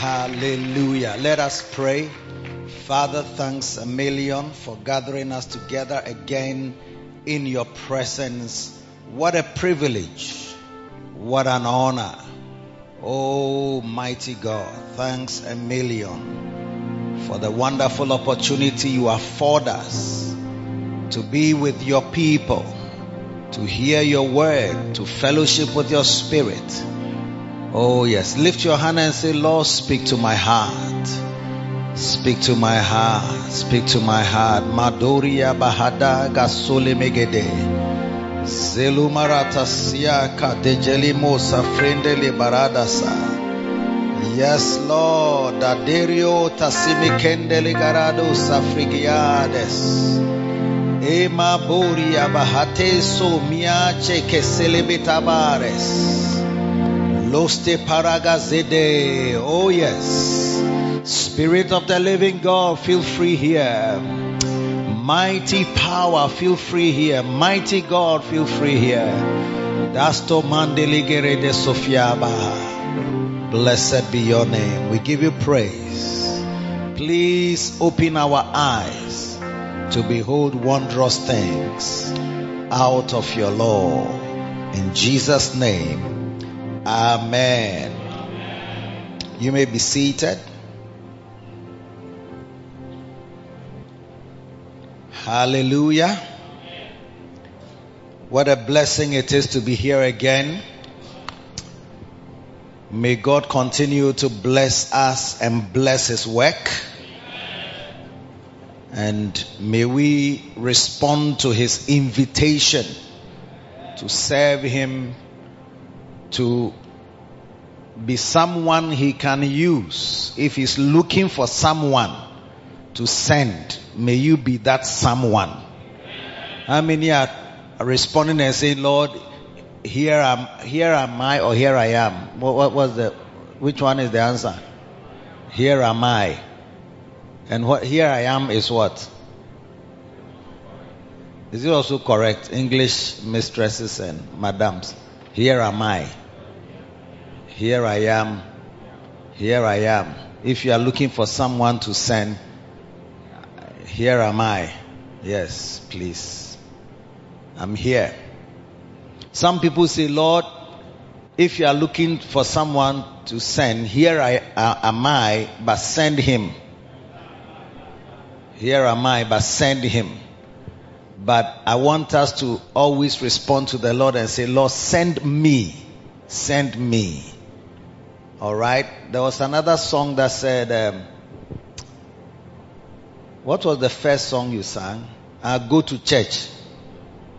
Hallelujah. Let us pray. Father, thanks a million for gathering us together again in your presence. What a privilege. What an honor. Oh, mighty God, thanks a million for the wonderful opportunity you afford us to be with your people, to hear your word, to fellowship with your spirit. Oh, yes. Lift your hand and say, Lord, speak to my heart. Speak to my heart. Speak to my heart. Madoria Bahada Gasole Megede. Zelumarata Siaka Dejelimo Safrende Libaradasa. Yes, Lord. Daderio Tasimi Tasimikende Ligarado Safrigiades. Ema Boria Bahate So Miache Keselebitabares. Loste Paragazede. Oh, yes. Spirit of the living God, feel free here. Mighty power, feel free here. Mighty God, feel free here. Dasto Mandeligere de Sofiaba. Blessed be your name. We give you praise. Please open our eyes to behold wondrous things out of your law. In Jesus' name, Amen. You may be seated. Hallelujah. What a blessing it is to be here again. May God continue to bless us and bless His work. And may we respond to His invitation to serve Him, to be someone He can use. If He's looking for someone to send, may you be that someone. How many are responding and saying, Lord, here am, here am I or here I am? What, what was the, which one is the answer? Here am I. And what, here I am is what? Is it also correct? English mistresses and madams. Here am I. Here I am. Here I am. If you are looking for someone to send, here am I. Yes, please. I'm here. Some people say, Lord, if you are looking for someone to send, here I uh, am I, but send him. Here am I, but send him. But I want us to always respond to the Lord and say, Lord, send me. Send me. Alright? There was another song that said, um, what was the first song you sang? Uh, go to church.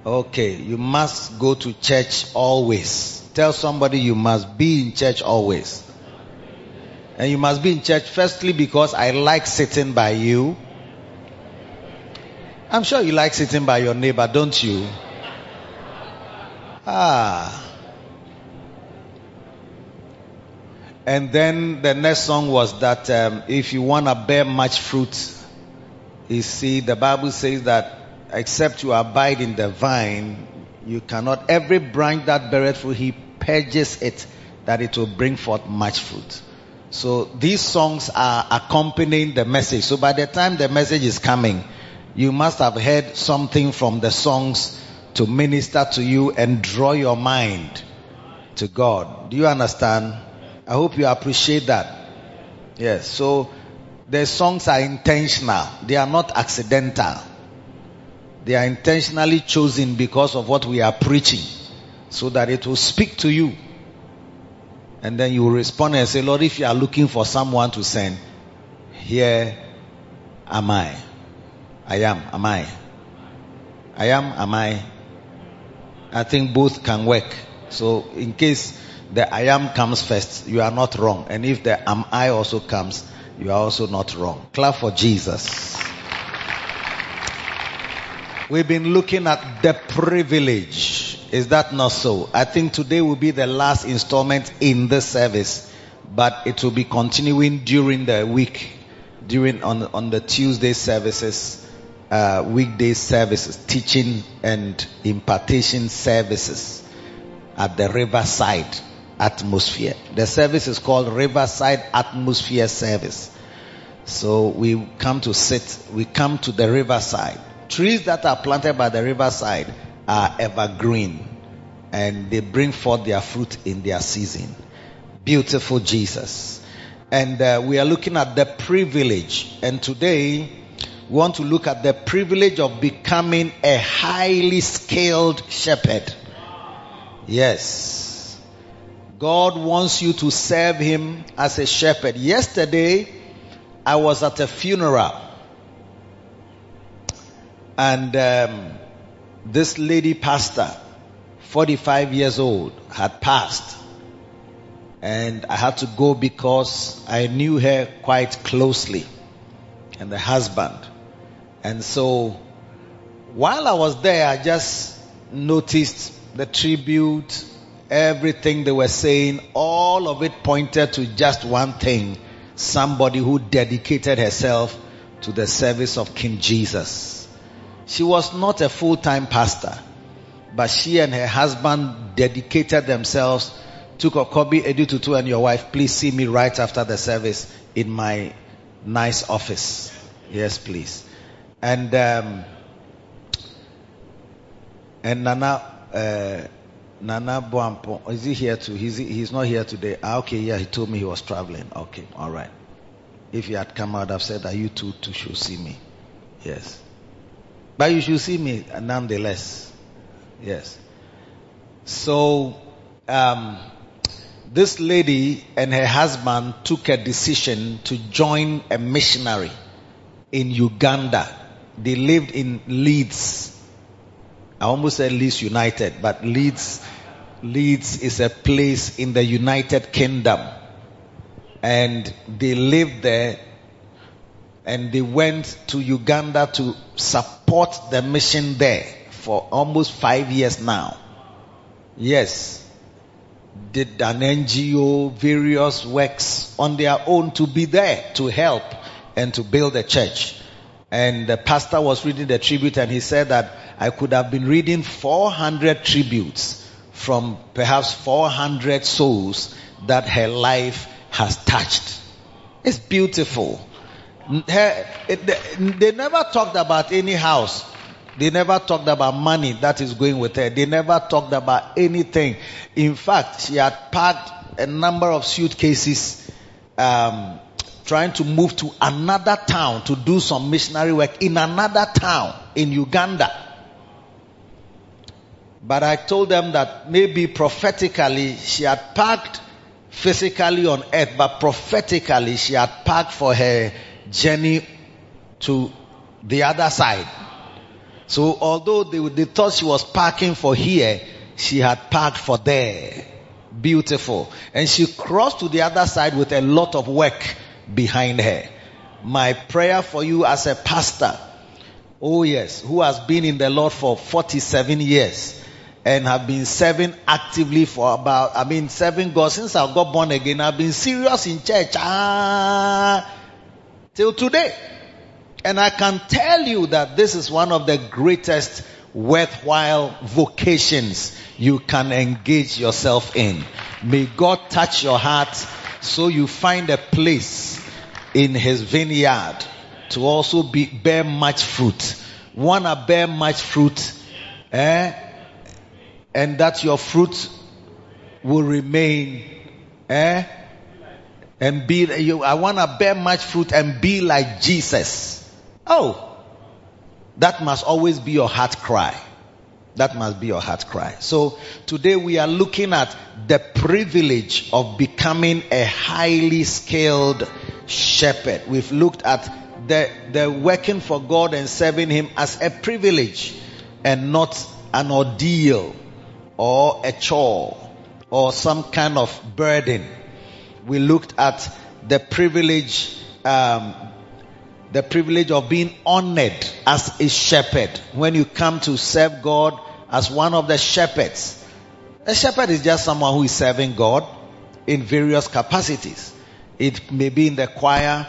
Okay, you must go to church always. Tell somebody you must be in church always. And you must be in church firstly because I like sitting by you. I'm sure you like sitting by your neighbor, don't you? Ah. And then the next song was that um, if you want to bear much fruit, you see, the Bible says that except you abide in the vine, you cannot. Every branch that beareth fruit, he purges it that it will bring forth much fruit. So these songs are accompanying the message. So by the time the message is coming, you must have heard something from the songs to minister to you and draw your mind to God. Do you understand? I hope you appreciate that. Yes. So the songs are intentional. They are not accidental. They are intentionally chosen because of what we are preaching so that it will speak to you. And then you will respond and say, Lord, if you are looking for someone to send, here am I. I am. Am I? I am. Am I? I think both can work. So in case the I am comes first, you are not wrong. And if the am I also comes, you are also not wrong. Clap for Jesus. We've been looking at the privilege. Is that not so? I think today will be the last installment in this service, but it will be continuing during the week, during on on the Tuesday services, uh, weekday services, teaching and impartation services at the Riverside atmosphere. The service is called Riverside Atmosphere Service. So we come to sit, we come to the riverside. Trees that are planted by the riverside are evergreen and they bring forth their fruit in their season. Beautiful Jesus. And uh, we are looking at the privilege. And today we want to look at the privilege of becoming a highly skilled shepherd. Yes. God wants you to serve Him as a shepherd. Yesterday, I was at a funeral. And um, this lady pastor, 45 years old, had passed. And I had to go because I knew her quite closely and the husband. And so while I was there, I just noticed the tribute, everything they were saying, all of it pointed to just one thing. Somebody who dedicated herself to the service of King Jesus. She was not a full-time pastor, but she and her husband dedicated themselves. Took a copy, Edu Tutu and your wife, please see me right after the service in my nice office. Yes, please. And, um, and Nana, uh, Nana Boampo, is he here too? He's, he's not here today. Ah, okay, yeah, he told me he was traveling. Okay, alright. If he had come out, I've said that you two, two should see me. Yes. But you should see me nonetheless. Yes. So, um, this lady and her husband took a decision to join a missionary in Uganda. They lived in Leeds. I almost said Leeds United, but Leeds, Leeds is a place in the United Kingdom. And they lived there and they went to Uganda to support the mission there for almost five years now. Yes. Did an NGO, various works on their own to be there to help and to build a church. And the pastor was reading the tribute and he said that I could have been reading 400 tributes from perhaps 400 souls that her life has touched. It's beautiful. They, they never talked about any house. They never talked about money that is going with her. They never talked about anything. In fact, she had packed a number of suitcases, um, trying to move to another town to do some missionary work in another town in Uganda. But I told them that maybe prophetically she had packed physically on earth, but prophetically she had packed for her journey to the other side. So although they, they thought she was parking for here, she had parked for there. Beautiful. And she crossed to the other side with a lot of work behind her. My prayer for you as a pastor, oh yes, who has been in the Lord for 47 years and have been serving actively for about, I mean, serving God since I got born again. I've been serious in church ah, till today. And I can tell you that this is one of the greatest worthwhile vocations you can engage yourself in. May God touch your heart so you find a place in His vineyard to also be, bear much fruit. Wanna bear much fruit, eh? And that your fruit will remain, eh? And be, you, I wanna bear much fruit and be like Jesus. Oh, that must always be your heart cry. That must be your heart cry. So today we are looking at the privilege of becoming a highly skilled shepherd. We've looked at the, the working for God and serving Him as a privilege and not an ordeal or a chore or some kind of burden. We looked at the privilege, um, the privilege of being honored as a shepherd. When you come to serve God as one of the shepherds, a shepherd is just someone who is serving God in various capacities. It may be in the choir.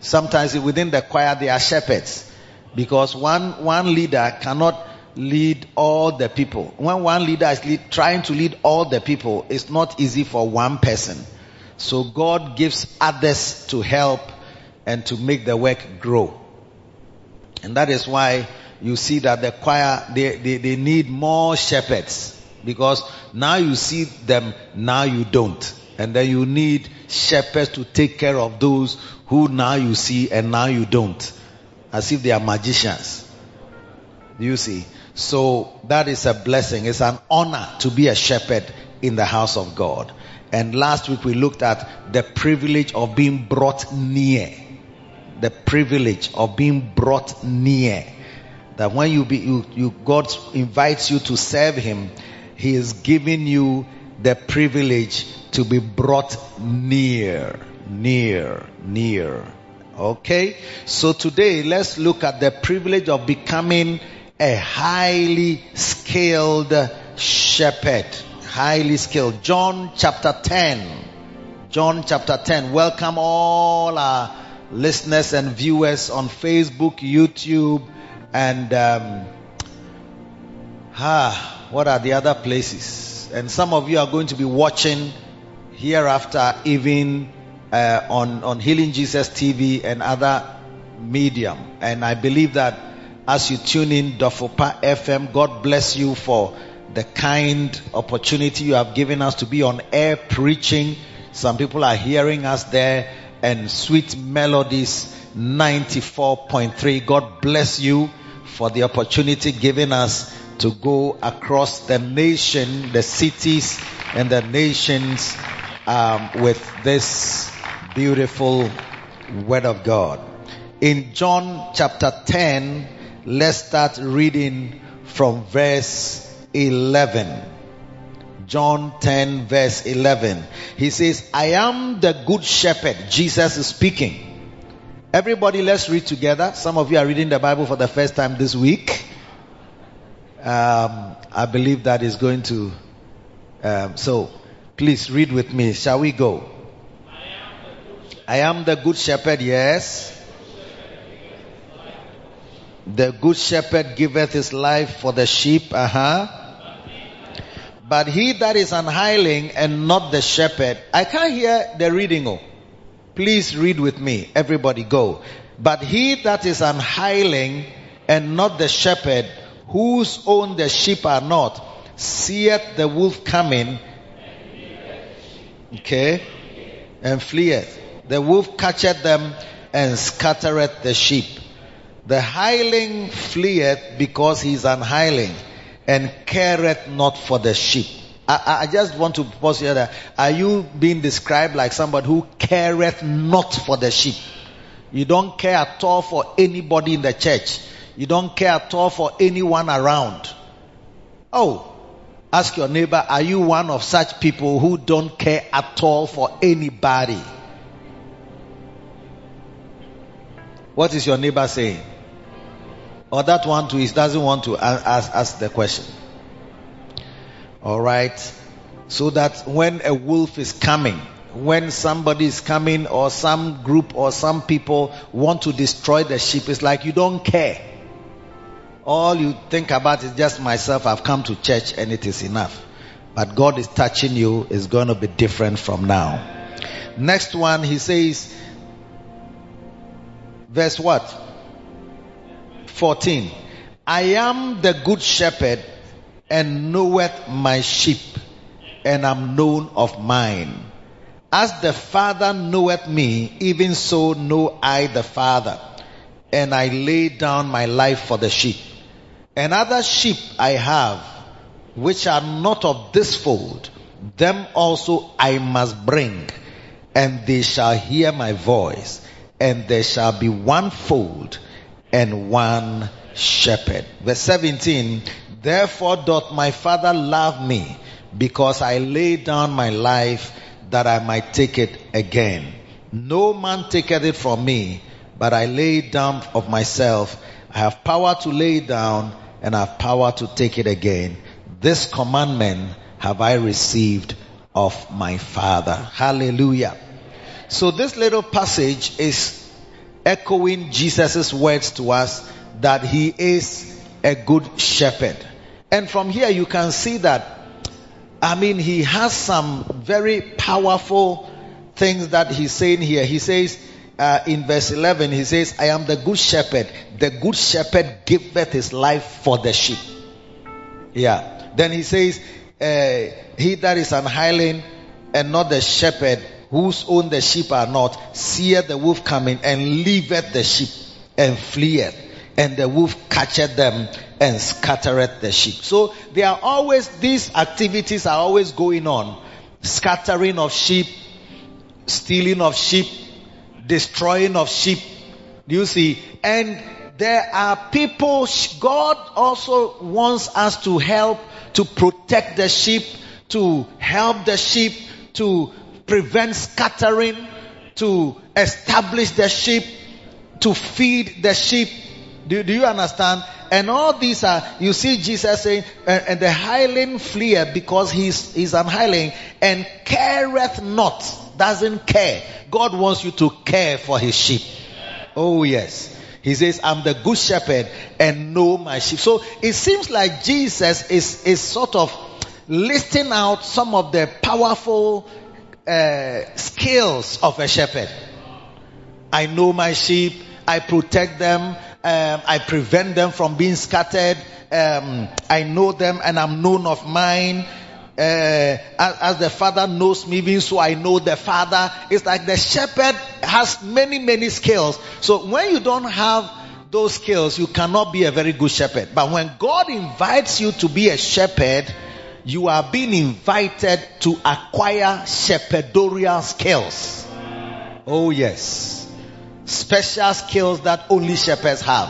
Sometimes within the choir there are shepherds because one, one leader cannot lead all the people. When one leader is lead, trying to lead all the people, it's not easy for one person. So God gives others to help and to make the work grow. And that is why you see that the choir, they, they, they need more shepherds because now you see them, now you don't. And then you need shepherds to take care of those who now you see and now you don't. As if they are magicians. Do you see? So that is a blessing. It's an honor to be a shepherd in the house of God. And last week we looked at the privilege of being brought near. The privilege of being brought near. That when you be, you, you, God invites you to serve Him, He is giving you the privilege to be brought near, near, near. Okay? So today let's look at the privilege of becoming a highly skilled shepherd. Highly skilled. John chapter 10. John chapter 10. Welcome all our listeners and viewers on Facebook, YouTube, and um, ah, what are the other places? And some of you are going to be watching hereafter, even uh, on on Healing Jesus TV and other medium. And I believe that as you tune in Dofopa FM, God bless you for the kind opportunity you have given us to be on air preaching. Some people are hearing us there and sweet melodies 94.3. God bless you for the opportunity given us to go across the nation, the cities and the nations um, with this beautiful word of God. In John chapter 10, let's start reading from verse 11. John 10 verse 11. He says, I am the good shepherd. Jesus is speaking. Everybody, let's read together. Some of you are reading the Bible for the first time this week. Um, I believe that is going to. Um, so, please read with me. Shall we go? I am the good shepherd, yes. The good shepherd giveth his life for the sheep, uh huh. But he that is an hireling and not the shepherd, I can't hear the reading. Oh. Please read with me. Everybody go. But he that is an hireling and not the shepherd, whose own the sheep are not, seeth the wolf coming, okay, and fleeth. The wolf catcheth them and scattereth the sheep. The hireling fleeth because he is an hireling and careth not for the sheep. I, I just want to pause here that are you being described like somebody who careth not for the sheep? You don't care at all for anybody in the church. You don't care at all for anyone around. Oh, ask your neighbor, are you one of such people who don't care at all for anybody? What is your neighbor saying? Or that one too doesn't want to ask, ask the question. Alright. So that when a wolf is coming, when somebody is coming or some group or some people want to destroy the sheep, it's like you don't care. All you think about is just myself, I've come to church and it is enough. But God is touching you, It's going to be different from now. Next one, he says, verse what? 14. I am the good shepherd and knoweth my sheep and am known of mine. As the Father knoweth me, even so know I the Father, and I lay down my life for the sheep. And other sheep I have, which are not of this fold, them also I must bring, and they shall hear my voice, and there shall be one fold and one shepherd. Verse 17, therefore doth my father love me because I lay down my life that I might take it again. No man taketh it from me, but I lay it down of myself. I have power to lay it down and have power to take it again. This commandment have I received of my father. Hallelujah. So this little passage is echoing Jesus' words to us that he is a good shepherd. And from here you can see that, I mean, he has some very powerful things that he's saying here. He says, uh, in verse 11, he says, I am the good shepherd. The good shepherd giveth his life for the sheep. Yeah. Then he says, uh, he that is an hireling and not the shepherd, whose own the sheep are not, seeth the wolf coming and leaveth the sheep and fleeth. And the wolf catcheth them and scattereth the sheep. So there are always, these activities are always going on. Scattering of sheep, stealing of sheep, destroying of sheep. Do you see? And there are people, God also wants us to help to protect the sheep, to help the sheep, to prevent scattering, to establish the sheep, to feed the sheep. Do, do you understand? And all these are, you see Jesus saying, and, the hireling fleer because he's, he's an hireling and careth not, doesn't care. God wants you to care for his sheep. Oh yes. He says, I'm the good shepherd and know my sheep. So it seems like Jesus is, is sort of listing out some of the powerful uh, skills of a shepherd. I know my sheep. I protect them. Um, I prevent them from being scattered. Um, I know them and I'm known of mine. Uh, as, as, the father knows me, even so I know the father. It's like the shepherd has many, many skills. So when you don't have those skills, you cannot be a very good shepherd. But when God invites you to be a shepherd, you are being invited to acquire shepherdorial skills. Oh yes. Special skills that only shepherds have.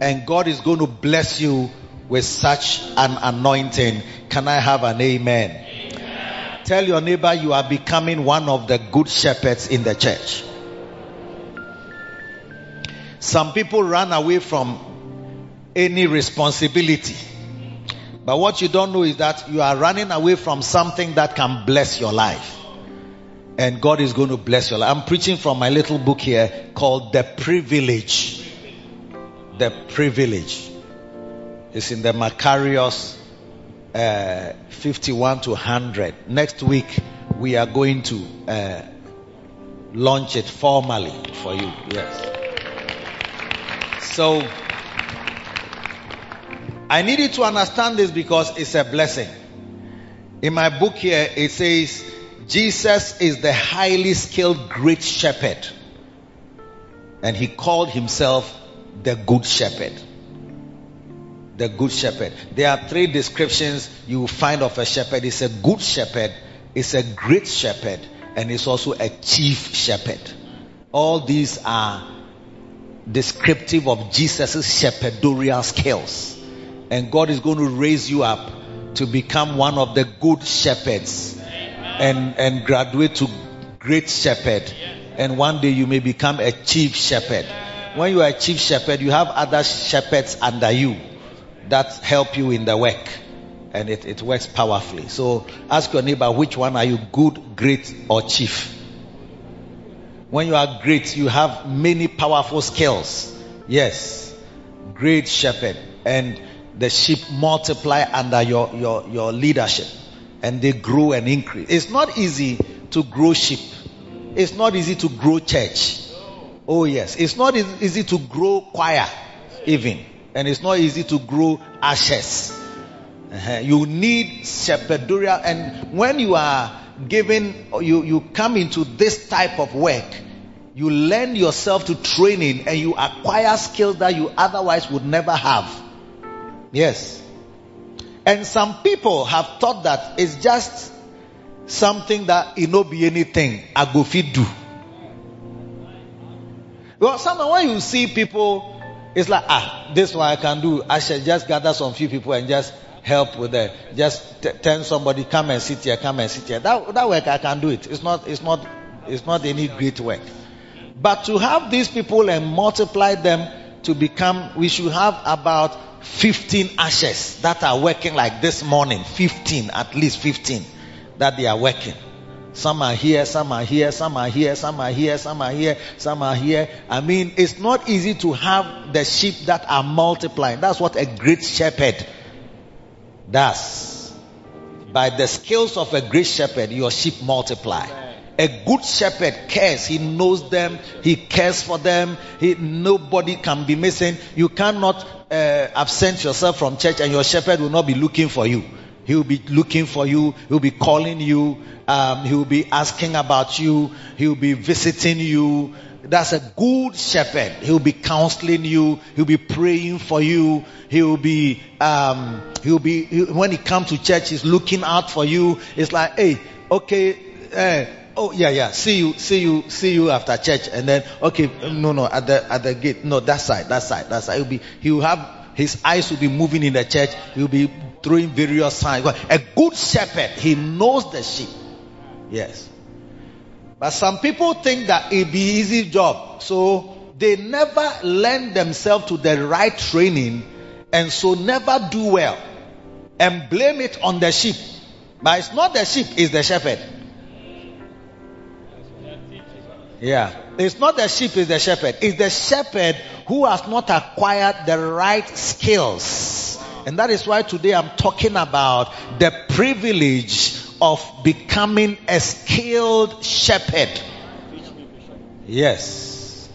And God is going to bless you with such an anointing. Can I have an amen? amen? Tell your neighbor you are becoming one of the good shepherds in the church. Some people run away from any responsibility. But what you don't know is that you are running away from something that can bless your life. And God is going to bless life. I'm preaching from my little book here called The Privilege. The Privilege. It's in the Macarius uh, 51 to 100. Next week, we are going to uh, launch it formally for you. Yes. So, I need you to understand this because it's a blessing. In my book here, it says, Jesus is the highly skilled great shepherd. And he called himself the good shepherd. The good shepherd. There are three descriptions you find of a shepherd. It's a good shepherd, it's a great shepherd, and it's also a chief shepherd. All these are descriptive of Jesus' shepherdorial skills. And God is going to raise you up to become one of the good shepherds and, and graduate to great shepherd. And one day you may become a chief shepherd. When you are a chief shepherd, you have other shepherds under you that help you in the work. And it, it works powerfully. So ask your neighbor, which one are you, good, great, or chief? When you are great, you have many powerful skills. Yes. Great shepherd. And the sheep multiply under your, your, your leadership and they grow and increase. It's not easy to grow sheep. It's not easy to grow church. Oh yes. It's not easy to grow choir even. And it's not easy to grow ashes. Uh-huh. You need shepherdorial and when you are given, you, you come into this type of work, you lend yourself to training and you acquire skills that you otherwise would never have. Yes. And some people have thought that it's just something that it no be anything I go fit do. Well, sometimes when you see people, it's like, ah, this one I can do. I should just gather some few people and just help with the, just t- tell somebody, come and sit here, come and sit here. That, that work I can do it. It's not, it's not, it's not any great work. But to have these people and multiply them to become, we should have about 15 ashes that are working like this morning. 15, at least 15 that they are working. Some are here, some are here, some are here, some are here, some are here, some are here. I mean, it's not easy to have the sheep that are multiplying. That's what a great shepherd does. By the skills of a great shepherd, your sheep multiply. A good shepherd cares. He knows them. He cares for them. He, nobody can be missing. You cannot uh, absent yourself from church and your shepherd will not be looking for you. He will be looking for you. He will be calling you. Um, he will be asking about you. He will be visiting you. That's a good shepherd. He will be counseling you. He will be praying for you. He will be, um, he will be, he, when he comes to church, he's looking out for you. It's like, hey, okay, eh, oh yeah, yeah, see you, see you, see you after church. And then, okay, no, no, at the, at the gate. No, that side, that side, that side. He'll be, he will have, his eyes will be moving in the church. He'll be throwing various signs. A good shepherd, he knows the sheep. Yes. But some people think that it be easy job. So they never lend themselves to the right training and so never do well and blame it on the sheep. But it's not the sheep, it's the shepherd. Yeah. It's not the sheep, it's the shepherd. It's the shepherd who has not acquired the right skills. And that is why today I'm talking about the privilege of becoming a skilled shepherd. Yes.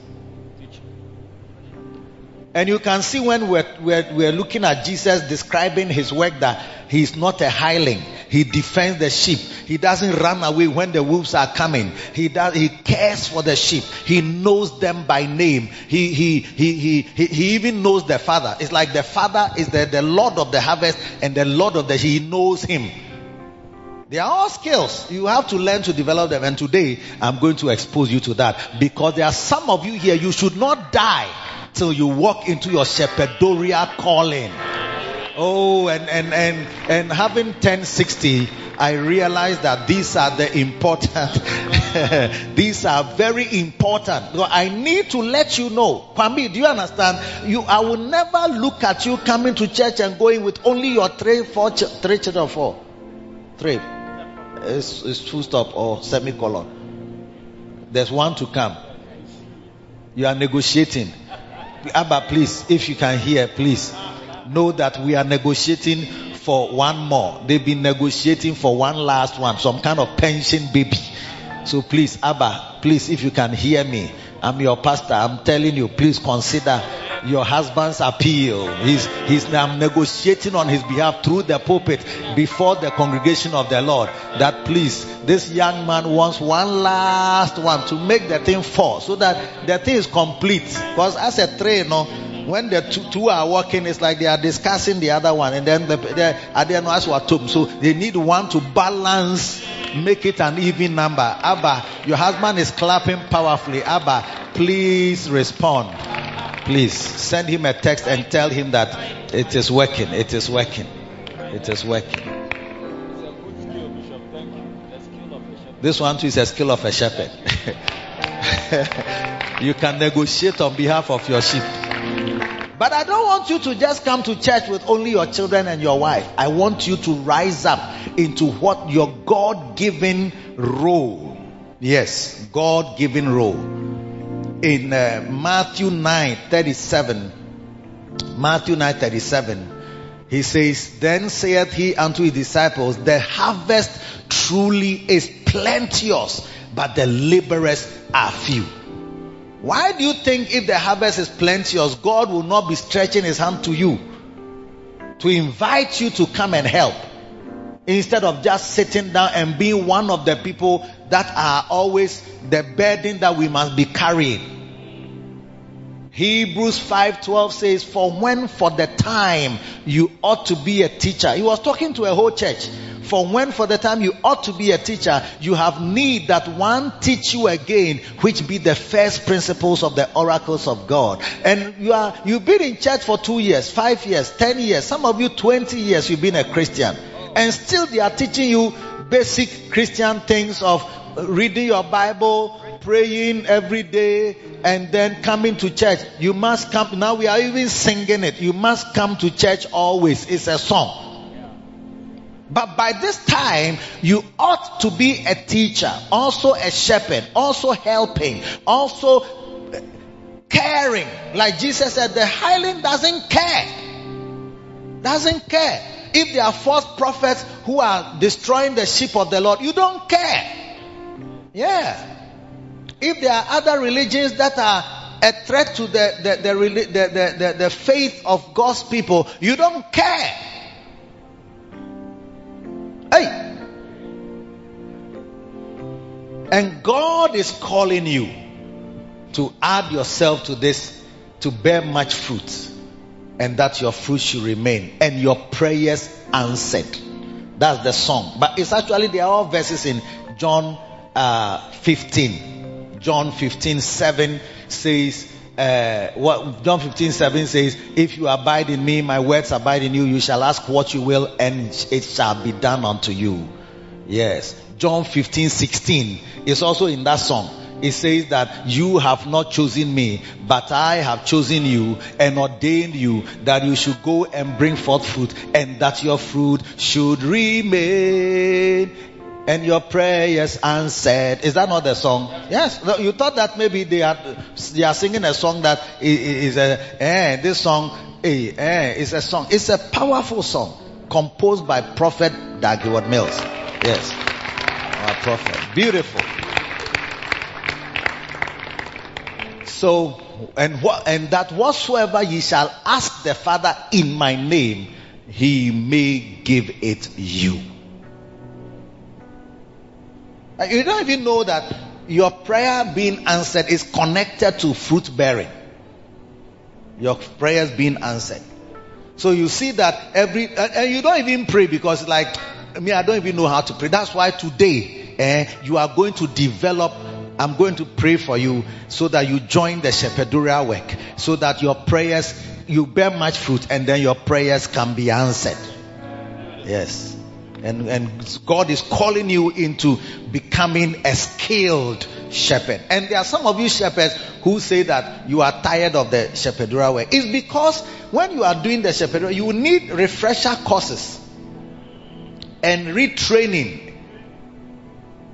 And you can see when we're, we're, we're looking at Jesus describing his work that he's not a hireling. He defends the sheep. He doesn't run away when the wolves are coming. He does, he cares for the sheep. He knows them by name. He, he, he, he, he, he even knows the father. It's like the father is the, the Lord of the harvest and the Lord of the, he knows him. They are all skills. You have to learn to develop them. And today, I'm going to expose you to that. Because there are some of you here, you should not die till you walk into your shepherdorial calling. Oh, and, and, and, and having 1060, I realized that these are the important, these are very important. I need to let you know. Kwame, do you understand? You, I will never look at you coming to church and going with only your three, four, ch- three children, four. Three is, is full stop or semicolon. There's one to come. You are negotiating. Abba, please, if you can hear, please know that we are negotiating for one more. They've been negotiating for one last one, some kind of pension baby. So please, Abba, please, if you can hear me, I'm your pastor. I'm telling you, please consider your husband's appeal. He's, he's I'm negotiating on his behalf through the pulpit before the congregation of the Lord that please, this young man wants one last one to make the thing fall so that the thing is complete. Because as a trainer, when the two, two, are working, it's like they are discussing the other one, and then the, the one as So they need one to balance, make it an even number. Abba, your husband is clapping powerfully. Abba, please respond. Please send him a text and tell him that it is working. It is working. It is working. This one too is a skill of a shepherd. you can negotiate on behalf of your sheep. But I don't want you to just come to church with only your children and your wife. I want you to rise up into what your God given role. Yes, God given role. In uh, Matthew 9 37, Matthew 9 37, he says, Then saith he unto his disciples, The harvest truly is plenteous, but the laborers are few. Why do you think if the harvest is plenteous, God will not be stretching his hand to you to invite you to come and help? Instead of just sitting down and being one of the people that are always the burden that we must be carrying. Hebrews 5:12 says, "For when for the time you ought to be a teacher." He was talking to a whole church. For when for the time you ought to be a teacher, you have need that one teach you again, which be the first principles of the oracles of God. And you are, you've been in church for two years, five years, ten years, some of you 20 years you've been a Christian. And still they are teaching you basic Christian things of reading your Bible, praying every day, and then coming to church. You must come. Now we are even singing it. You must come to church always. It's a song. But by this time, you ought to be a teacher, also a shepherd, also helping, also caring. Like Jesus said, the hireling doesn't care. Doesn't care. If there are false prophets who are destroying the sheep of the Lord, you don't care. Yeah. If there are other religions that are a threat to the, the, the, the, the, the, the faith of God's people, you don't care. Hey. And God is calling you to add yourself to this to bear much fruit and that your fruit should remain and your prayers answered. That's the song. But it's actually, they are all verses in John uh, 15. John 15, 7 says, uh, what John 15, 7 says, If you abide in me, my words abide in you, you shall ask what you will, and it shall be done unto you. Yes. John 15, 16 is also in that song. It says that you have not chosen me, but I have chosen you and ordained you that you should go and bring forth fruit and that your fruit should remain and your prayers answered. Is that not the song? Yes. You thought that maybe they are they are singing a song that is a eh, this song eh, eh, is a song. It's a powerful song composed by Prophet Dag Heward Mills. Yes, our prophet. Beautiful. So and what and that whatsoever ye shall ask the Father in my name, he may give it you. Uh, You don't even know that your prayer being answered is connected to fruit bearing. Your prayers being answered. So you see that every, and and you don't even pray because like, I mean, I don't even know how to pray. That's why today, eh, you are going to develop, I'm going to pray for you so that you join the shepherdorial work, so that your prayers, you bear much fruit and then your prayers can be answered. Yes. And, and God is calling you into becoming a skilled shepherd. And there are some of you shepherds who say that you are tired of the shepherdorial work. It's because when you are doing the shepherdorial, you need refresher courses and retraining.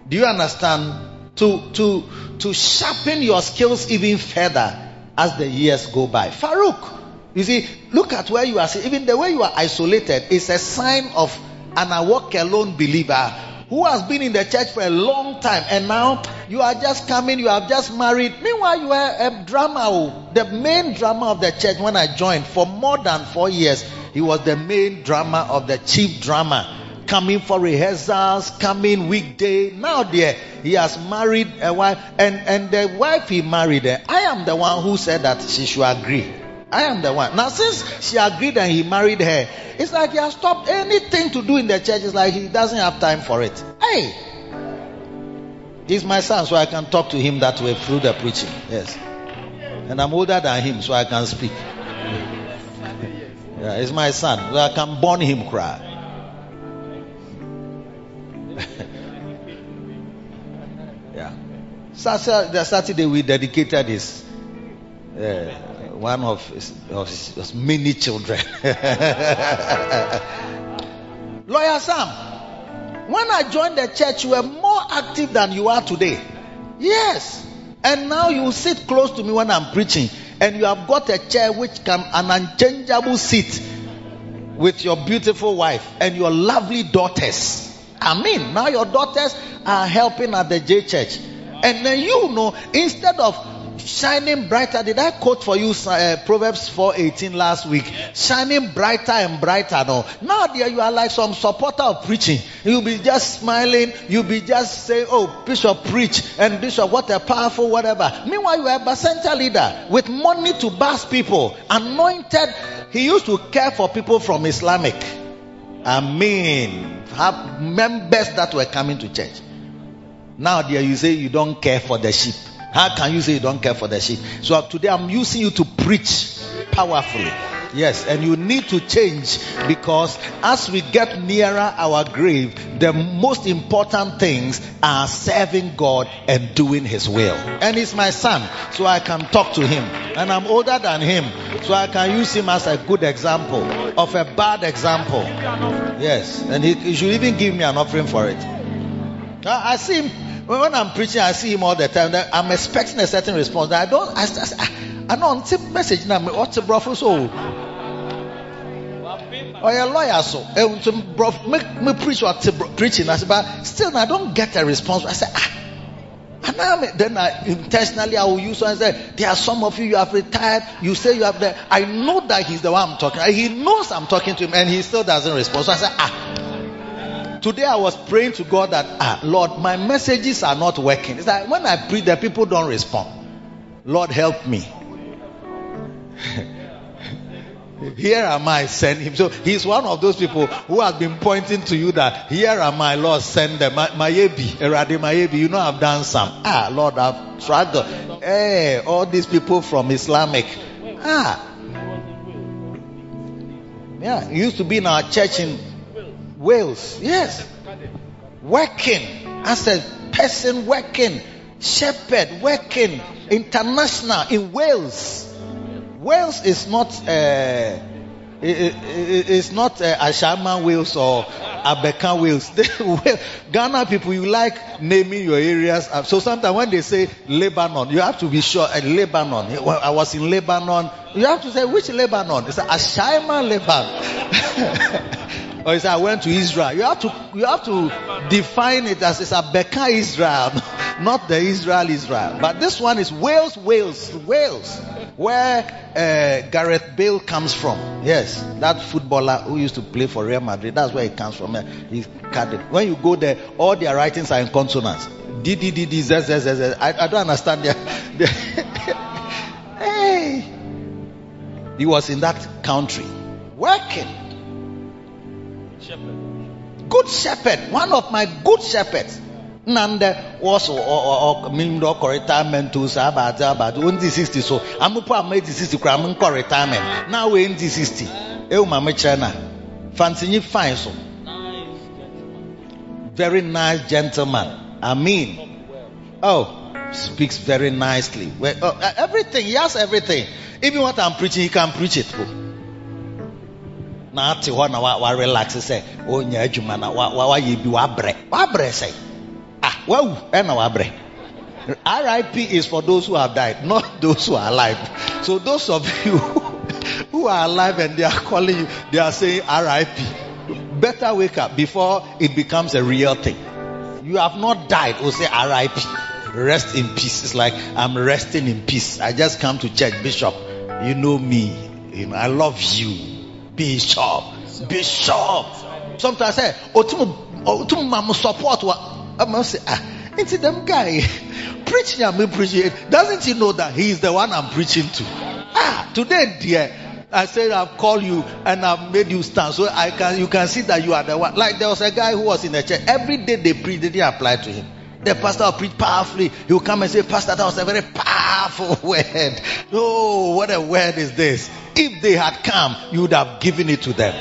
Do you understand? To, to, to sharpen your skills even further as the years go by. Farouk, you see, look at where you are. Even the way you are isolated is a sign of an a walk alone believer who has been in the church for a long time and now you are just coming, you have just married. Meanwhile, you are a drama, oh, the main drama of the church when I joined for more than four years. He was the main drama of the chief drama. Coming for rehearsals, coming weekday. Now there, he has married a wife and, and the wife he married, eh, I am the one who said that she should agree. I am the one. Now, since she agreed and he married her, it's like he has stopped anything to do in the church. It's like he doesn't have time for it. Hey, he's my son, so I can talk to him that way through the preaching. Yes, and I'm older than him, so I can speak. Yeah, he's my son, so I can born him cry. Saturday, we dedicated this. Uh, one of his, of his, his many children. Lawyer Sam, when I joined the church, you were more active than you are today. Yes. And now you sit close to me when I'm preaching, and you have got a chair which can an unchangeable seat with your beautiful wife and your lovely daughters. I mean, now your daughters are helping at the J church. And then you know, instead of shining brighter, did I quote for you uh, Proverbs 4:18 last week? Shining brighter and brighter. No, now there you are like some supporter of preaching. You'll be just smiling. You'll be just saying, "Oh, Bishop preach," and Bishop, what a powerful whatever. Meanwhile, you are a bacenta leader with money to bash people, anointed. He used to care for people from Islamic. I mean, have members that were coming to church. Now, there you say you don't care for the sheep. How can you say you don't care for the sheep? So today I'm using you to preach powerfully. Yes, and you need to change because as we get nearer our grave, the most important things are serving God and doing His will. And he's my son, so I can talk to him. And I'm older than him, so I can use him as a good example of a bad example. Yes, and he, he should even give me an offering for it. I I see him when I'm preaching. I see him all the time. I'm expecting a certain response. I don't. I, I, I don't message now. What's the brother so? Or a lawyer so. Eh, nti brɔ- Me preach what preaching. I say, but still I don't get a response. I say ah. And me- then I intentionally I will use and say, there are some of you you have retired. You say you have the. I know that he's the one I'm talking. He knows I'm talking to him, and he still doesn't respond. So I say ah. Today I was praying to God that, ah, Lord, my messages are not working. It's like when I preach, the people don't respond. Lord, help me. Here am I, send him. So he's one of those people who has been pointing to you that, here am I, Lord, send them. Ma- Mayebi, Erade Mayebi, you know I've done some. Ah, Lord, I've struggled. Hey, all these people from Islamic. Ah. Yeah, used to be in our church in Wales. Yes. Working as a person working, shepherd working, international in Wales. Wales is not uh, it's not uh, Ashama Wales or Abeka Wales. Ghana people, you like naming your areas. So sometimes when they say Lebanon, you have to be sure. Uh, Lebanon. When I was in Lebanon. You have to say which Lebanon? It's Ashama Lebanon. or it's I went to Israel. You have to you have to define it as it's Abeka Israel, not the Israel Israel. But this one is Wales, Wales, Wales, where uh, Gareth Bale comes from. Yes, that footballer who used to play for Real Madrid. That's where he comes from. Cardiff. When you go there, all their writings are in consonants. D D D D Z Z Z Z. I, I don't understand their. their hey, he was in that country working. Good shepherd, one of my good shepherds. Nande was or or mean do retirement to Sabbath about 2060 so I'm up am 8060 kra am ko retirement. Now we 2060. E ma me chana. Fancy ni fine so. Very nice gentleman. I mean. Oh, speaks very nicely. Well, oh, everything, he has everything. Even what I'm preaching, he can preach it. Na ate hɔ na wa wa relax sɛ ɔnya adwuma na wa wa wayɛ bi wabrɛ wabrɛ sɛ ah wawu ɛna RIP is for those who have died, not those who are alive. So those of you who are alive and they are calling you, they are saying RIP. Better wake up before it becomes a real thing. You have not died, or say RIP. Rest in peace. It's like I'm resting in peace. I just come to church, Bishop. You know me. You know, I love you. Bishop. Bishop. Sometimes I say, Otum Otum mamu support I must say, ah, it's them guy. Preaching me preaching. Doesn't he know that he is the one I'm preaching to? Ah, today, dear. I said I've called you and I've made you stand so I can you can see that you are the one. Like there was a guy who was in the church. Every day they preach, they didn't apply to him. The pastor will preach powerfully. He will come and say, Pastor, that was a very powerful word. Oh, what a word is this? If they had come, you would have given it to them.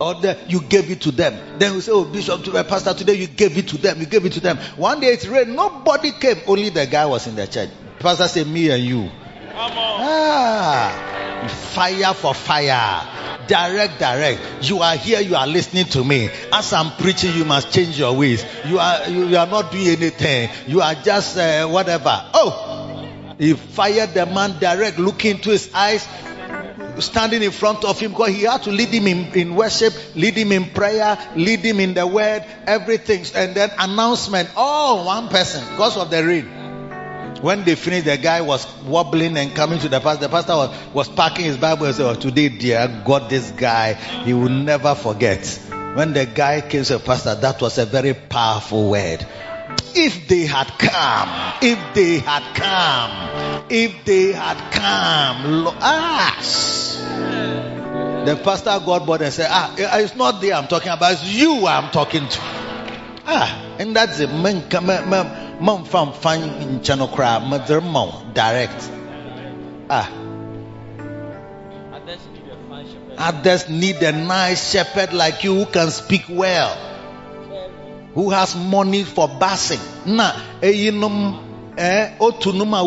Or the, you gave it to them. Then we say, Oh, Bishop, to my Pastor, today you gave it to them. You gave it to them. One day it rained. Nobody came. Only the guy was in the church. Pastor said, Me and you. Ah, fire for fire. Direct, direct. You are here, you are listening to me. As I'm preaching, you must change your ways. You are, you, you are not doing anything. You are just uh, whatever. Oh, he fired the man direct, looking into his eyes, standing in front of him because he had to lead him in, in worship, lead him in prayer, lead him in the word, everything. And then announcement, all one person because of the rain. When they finished, the guy was wobbling and coming to the pastor. The pastor was, was packing his Bible and said, oh, Today, dear God, this guy, he will never forget. When the guy came to the pastor, that was a very powerful word. If they had come, if they had come, if they had come, lo- ah, The pastor got bored and said, Ah, it's not there I'm talking about, it's you I'm talking to. Ah, and that's it. Man, man, man, from fine channel crab, mother mom, direct. Ah, Others need a nice shepherd like you who can speak well, who has money for basing. Na, eyinom, eh, otunum a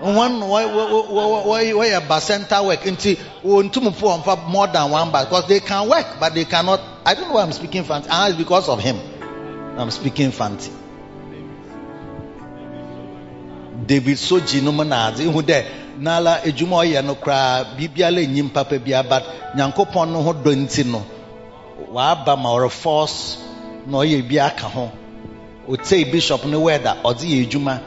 why, why, why a basenta work? Nti, ontum for for more than one bus because they can work, but they cannot. I don't know why I'm speaking fancy. Ah, it's because of him. I'm speaking fancy. David Soji no na adze n'ala edwuma ɔyɛ no koraa biribiara enyi mpapa bia but nyankopɔn no ho dɔ nti no waba ma ɔre force na ɔyɛ bi aka ho otei bishop ne word a ɔdze yɛ edwuma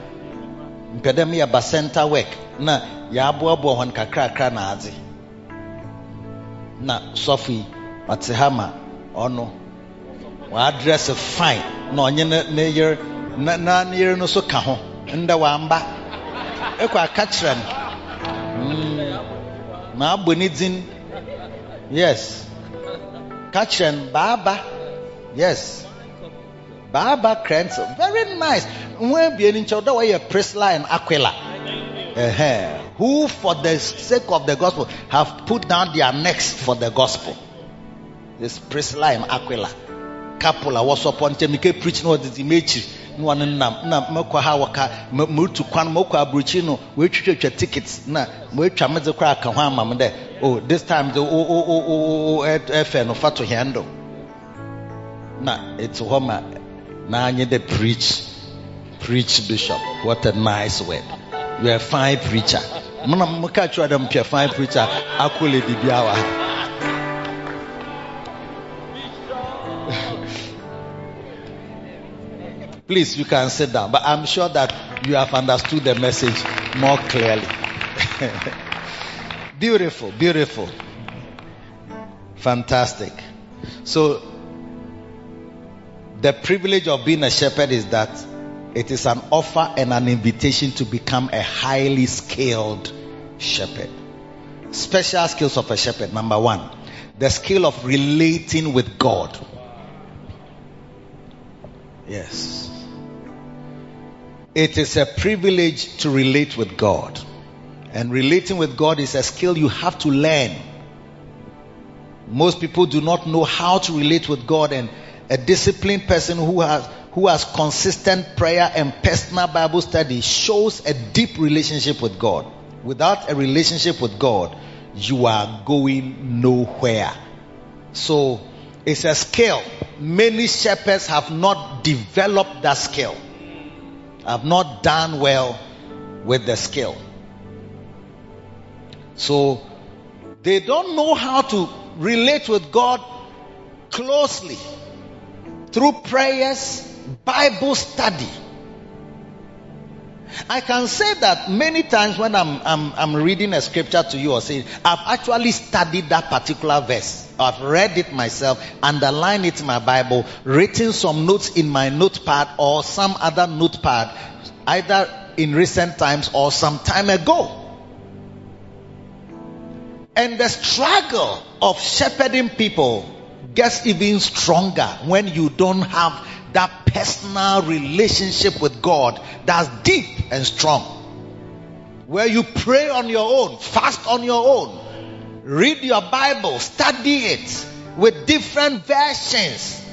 mpɛ dɛ meyɛ ba center work na yɛaboaboa hɔn kakrakra na adze. Na sɔfo yi ɔte ha ma ɔno. Wadress fine na ɔnye ne ne yere na na ne yere no so ka ho ndɛ wamba. Ekɔ aka kyerɛ no. Mm. ma abɔ ne din yes. Ka kyerɛ no baaba. Yes. Baaba krɛntil very nice. Priscilla and aquila. Uh who for the sake of the gospel have put down their necks for the gospel? This priscilla and aquila. Couple a wɔsɔpɔ nkyɛn mike preach na ɔdidi m'ekyir na wɔn nam na mɛkɔ ha wɔka mɛ mɛtu kwan mɛkɔ aburukyi no wɔatwitwa tickets. Na mɛatwa me dze kora aka ho ama me dɛ oh this time de o o o o o ɛfɛ no fa to handle na eti hɔ ma na anye dɛ preach preach bishop what a nice word you are a fine preacher kyerɛ dɛ mpɛ fine preacher akɔle di bi Please, you can sit down. But I'm sure that you have understood the message more clearly. beautiful, beautiful. Fantastic. So, the privilege of being a shepherd is that it is an offer and an invitation to become a highly skilled shepherd. Special skills of a shepherd. Number one, the skill of relating with God. Yes. It is a privilege to relate with God. And relating with God is a skill you have to learn. Most people do not know how to relate with God and a disciplined person who has who has consistent prayer and personal Bible study shows a deep relationship with God. Without a relationship with God, you are going nowhere. So, it's a skill. Many shepherds have not developed that skill have not done well with the skill. So they don't know how to relate with God closely through prayers, Bible study. I can say that many times when I'm, I'm, I'm reading a scripture to you or saying, I've actually studied that particular verse. I've read it myself, underlined it in my Bible, written some notes in my notepad or some other notepad, either in recent times or some time ago. And the struggle of shepherding people gets even stronger when you don't have that personal relationship with God that's deep and strong. Where you pray on your own, fast on your own, read your Bible, study it with different versions.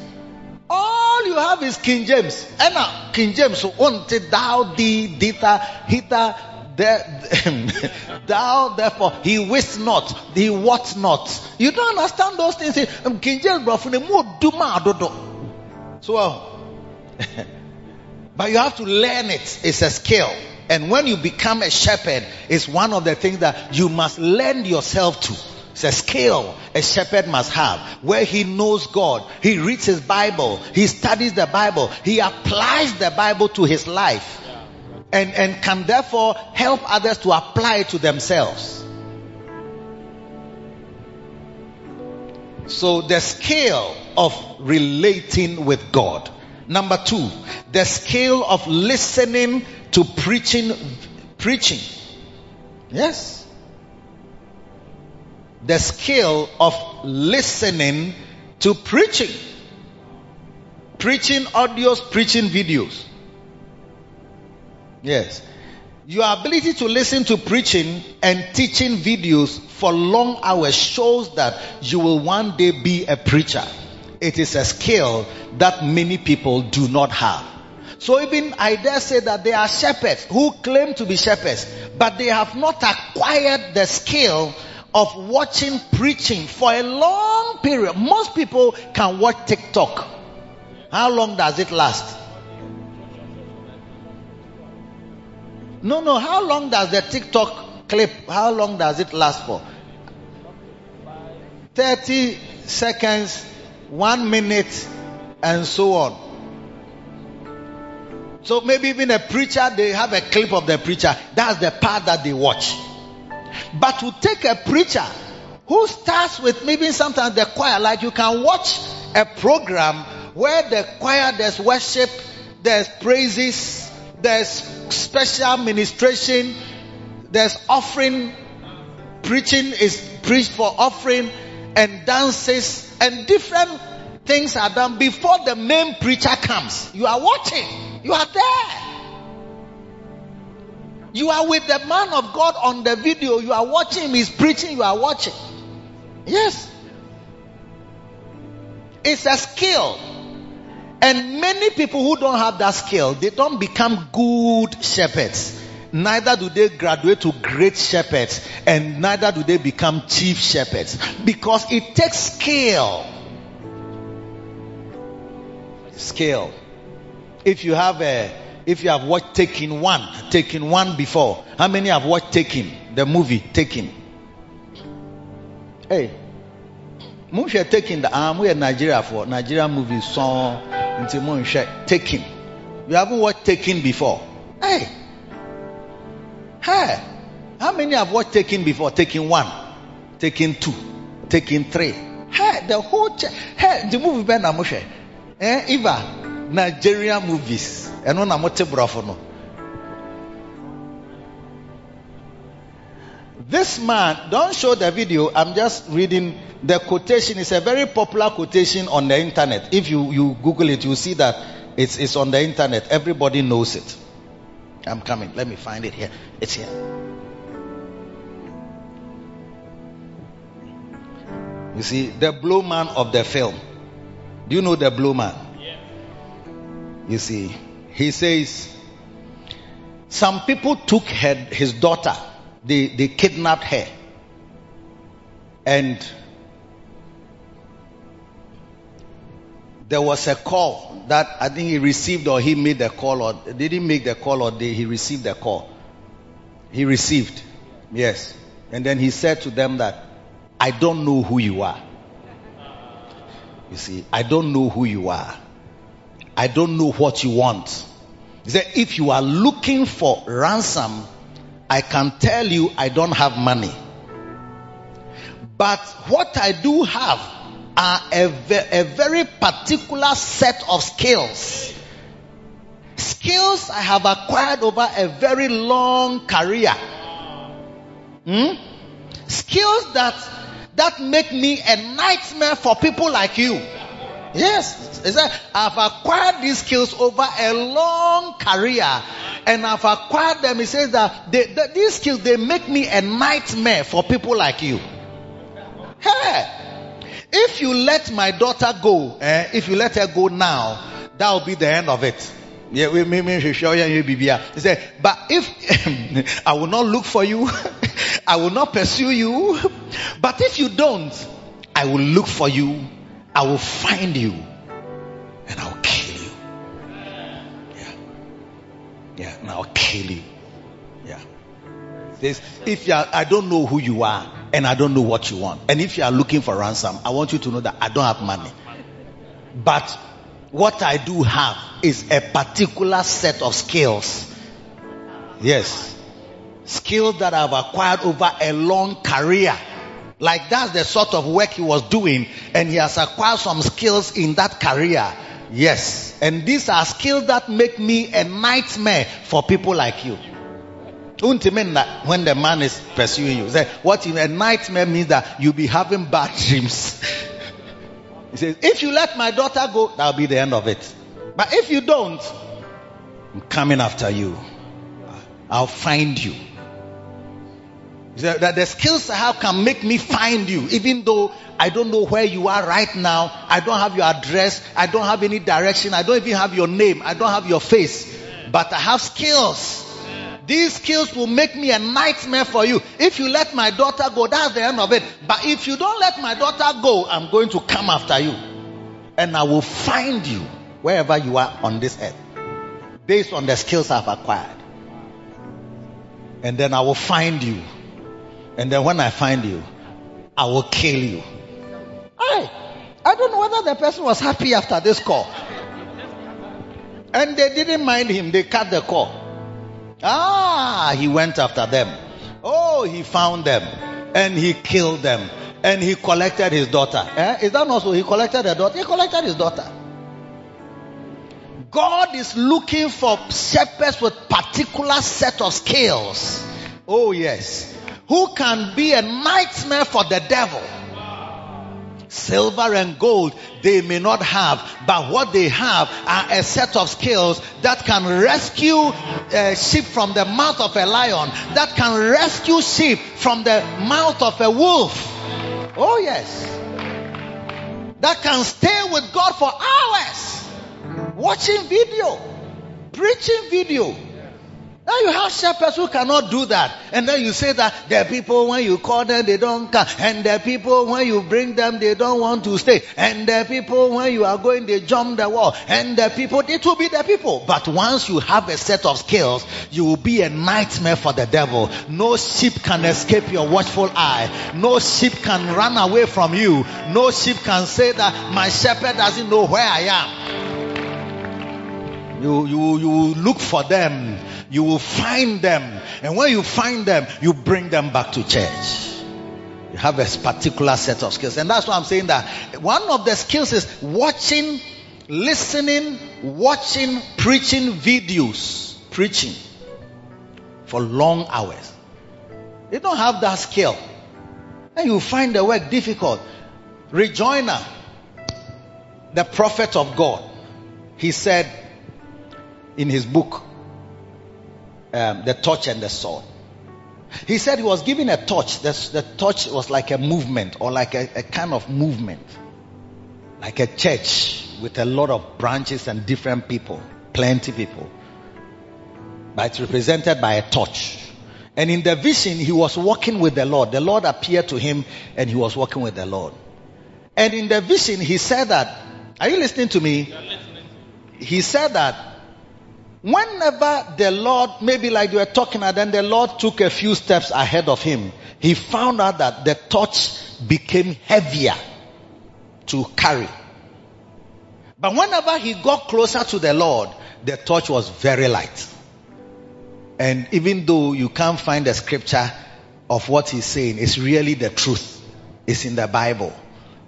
All you have is King James. And King James, so until thou thee, dita, hita, there, thou therefore he wist not, he what not. You don't understand those things. Um. So, uh, but you have to learn it. It's a skill. And when you become a shepherd, it's one of the things that you must lend yourself to. It's a skill a shepherd must have where he knows God. He reads his Bible. He studies the Bible. He applies the Bible to his life and, and can therefore help others to apply to themselves. So the skill of relating with God. Number two, the skill of listening to preaching, preaching. Yes. the skill of listening to preaching. Preaching audios, preaching videos. Yes. Your ability to listen to preaching and teaching videos for long hours shows that you will one day be a preacher. It is a skill that many people do not have. So even I dare say that there are shepherds who claim to be shepherds, but they have not acquired the skill of watching preaching for a long period. Most people can watch TikTok. How long does it last? No, no. How long does the TikTok clip, how long does it last for? 30 seconds, one minute, and so on. So maybe even a preacher, they have a clip of the preacher. That's the part that they watch. But to take a preacher who starts with maybe sometimes the choir, like you can watch a program where the choir, there's worship, there's praises, there's special ministration, there's offering, preaching is preached for offering, and dances, and different things are done before the main preacher comes. You are watching, you are there. You are with the man of God on the video, you are watching him, he's preaching, you are watching. Yes. It's a skill. And many people who don't have that skill, they don't become good shepherds. Neither do they graduate to great shepherds, and neither do they become chief shepherds. Because it takes skill. Skill. If you have a, if you have watched Taken One, Taken One before, how many have watched Taken, the movie Taken? Hey, movie Taken, the arm, we are Nigeria for nigeria movie song, into movie Taken. You haven't watched Taken before? Hey, hey, how many have watched Taken before? Taken one, Taken two, Taken three. Hey, the whole, ch- hey, the movie Ben Amushe. Eh, Eva, Nigerian movies. And when I'm no. This man, don't show the video. I'm just reading the quotation. It's a very popular quotation on the internet. If you, you Google it, you'll see that it's, it's on the internet. Everybody knows it. I'm coming. Let me find it here. It's here. You see, the blue man of the film. Do you know the blue man? You see, he says, some people took her, his daughter, they, they kidnapped her. And there was a call that I think he received or he made the call or didn't make the call or they, he received the call. He received. Yes. And then he said to them that, I don't know who you are. You see, I don't know who you are. I don't know what you want. He said, if you are looking for ransom, I can tell you I don't have money. But what I do have are a, ve- a very particular set of skills. Skills I have acquired over a very long career. Hmm? Skills that that make me a nightmare for people like you. Yes, is that I've acquired these skills over a long career, and I've acquired them. He says that they, these skills they make me a nightmare for people like you. Hey, if you let my daughter go, eh, if you let her go now, that will be the end of it. Yeah, we me show you He said, but if I will not look for you, I will not pursue you. But if you don't, I will look for you. I will find you, and I'll kill you. Yeah, yeah, and I'll kill you. Yeah. This, if you are, I don't know who you are, and I don't know what you want, and if you are looking for ransom, I want you to know that I don't have money, but what I do have is a particular set of skills. Yes. Skills that I've acquired over a long career. Like that's the sort of work he was doing and he has acquired some skills in that career. Yes. And these are skills that make me a nightmare for people like you. Untimi nna when the man is pursuing you. Say, what in a nightmare means that you'll be having bad dreams. he says, if you let my daughter go, that'll be the end of it. But if you don't, I'm coming after you. I'll find you. That the skills I have can make me find you, even though I don't know where you are right now. I don't have your address. I don't have any direction. I don't even have your name. I don't have your face. But I have skills. These skills will make me a nightmare for you. If you let my daughter go, that's the end of it. But if you don't let my daughter go, I'm going to come after you. And I will find you wherever you are on this earth. Based on the skills I've acquired. And then I will find you. And then when I find you, I will kill you. I, I don't know whether the person was happy after this call. And they didn't mind him. They cut the call. Ah, he went after them. Oh, he found them. And he killed them. And he collected his daughter. Eh? Is that not so? He collected the daughter. He collected his daughter. God is looking for shepherds with particular set of skills. Oh yes. Who can be a nightmare for the devil? Silver and gold they may not have, but what they have are a set of skills that can rescue a sheep from the mouth of a lion, that can rescue sheep from the mouth of a wolf. Oh, yes. That can stay with God for hours, watching video, preaching video, now you have shepherds who cannot do that. And then you say that are people when you call them, they don't come. And are people when you bring them, they don't want to stay. And are people when you are going, they jump the wall. And the people, it will be the people. But once you have a set of skills, you will be a nightmare for the devil. No sheep can escape your watchful eye. No sheep can run away from you. No sheep can say that my shepherd doesn't know where I am. You, you, you look for them you will find them. And when you find them, you bring them back to church. You have a particular set of skills. And that's why I'm saying that one of the skills is watching, listening, watching, preaching videos, preaching for long hours. You don't have that skill. And you find the work difficult. Rick Joyner, the prophet of God, he said in his book, um, the torch and the sword. He said he was given a torch. The, the torch was like a movement or like a, a kind of movement, like a church with a lot of branches and different people, plenty people. But it's represented by a torch. And in the vision, he was walking with the Lord. The Lord appeared to him and he was walking with the Lord. And in the vision, he said that, are you listening to me? He said that Whenever the Lord, maybe like you were talking, and then the Lord took a few steps ahead of him, he found out that the torch became heavier to carry. But whenever he got closer to the Lord, the torch was very light. And even though you can't find the scripture of what he's saying, it's really the truth. It's in the Bible.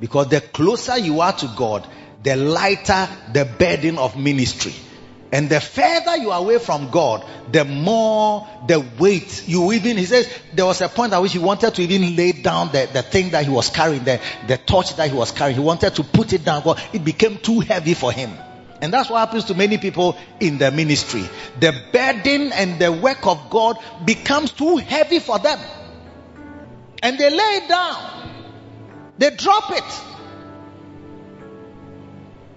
Because the closer you are to God, the lighter the burden of ministry. And the further you are away from God, the more the weight you even, he says, there was a point at which he wanted to even lay down the, the thing that he was carrying, the, the torch that he was carrying. He wanted to put it down it became too heavy for him. And that's what happens to many people in the ministry. The burden and the work of God becomes too heavy for them. And they lay it down. They drop it.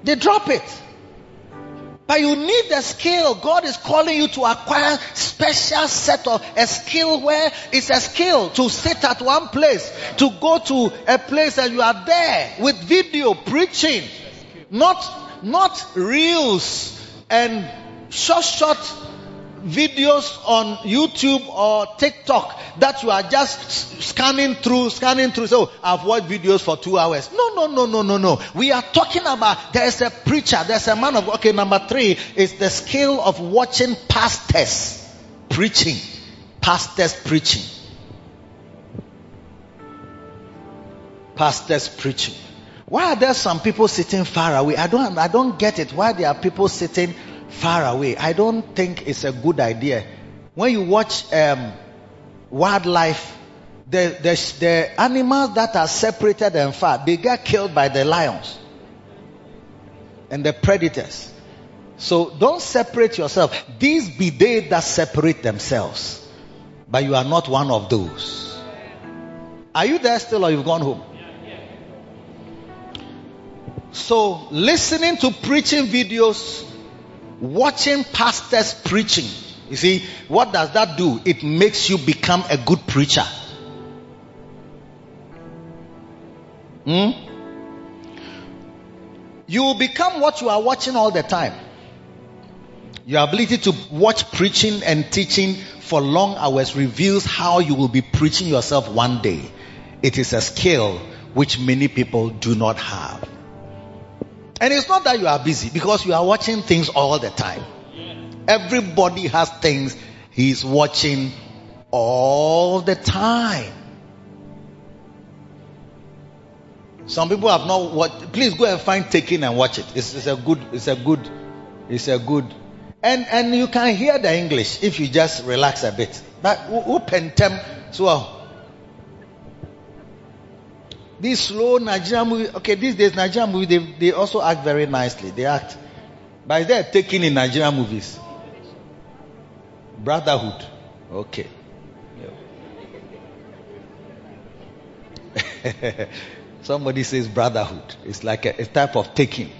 They drop it. But you need the skill. God is calling you to acquire special set of a skill where it's a skill to sit at one place, to go to a place and you are there with video preaching, not not reels and short short videos on YouTube or TikTok that you are just scanning through, scanning through. So I've watched videos for two hours. No, no, no, no, no, no. We are talking about there's a preacher, there's a man of okay. Number three is the skill of watching pastors preaching, pastors preaching, pastors preaching. Why are there some people sitting far away? I don't, I don't get it. Why there are people sitting far away. I don't think it's a good idea. When you watch um, wildlife, the, the, the animals that are separated and far, they get killed by the lions and the predators. So don't separate yourself. These be they that separate themselves. But you are not one of those. Are you there still or you've gone home? So listening to preaching videos, watching pastors preaching. You see, what does that do? It makes you become a good preacher. Hmm? You will become what you are watching all the time. Your ability to watch preaching and teaching for long hours reveals how you will be preaching yourself one day. It is a skill which many people do not have. And it's not that you are busy because you are watching things all the time. Everybody has things he's watching all the time. Some people have not watched. Please go and find Taken and watch it. It's, it's a good. It's a good. It's a good. And and you can hear the English if you just relax a bit. But open them so. These slow Nigerian movie. Okay, these days Nigerian movie they they also act very nicely. They act, but they're taking in Nigerian movies. Brotherhood. Okay. Somebody says brotherhood. It's like a, a type of taking.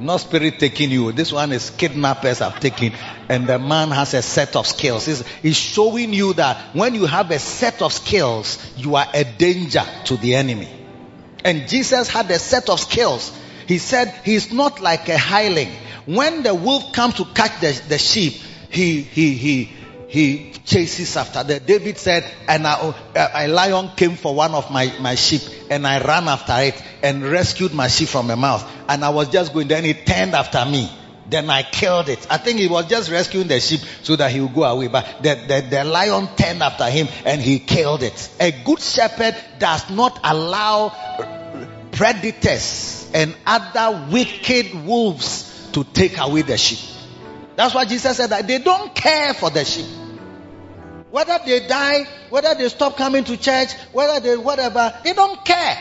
Not spirit taking you. This one is kidnappers have taken, and the man has a set of skills. He's, he's showing you that when you have a set of skills, you are a danger to the enemy. And Jesus had a set of skills. He said he's not like a hireling. When the wolf comes to catch the, the sheep, he, he, he, he chases after them. David said, and a, uh, a, lion came for one of my, my sheep and I ran after it and rescued my sheep from the mouth. And I was just going, then it turned after me. Then I killed it. I think he was just rescuing the sheep so that he would go away. But the, the, the lion turned after him and he killed it. A good shepherd does not allow predators and other wicked wolves to take away the sheep. That's why Jesus said that they don't care for the sheep. Whether they die, whether they stop coming to church, whether they whatever, they don't care.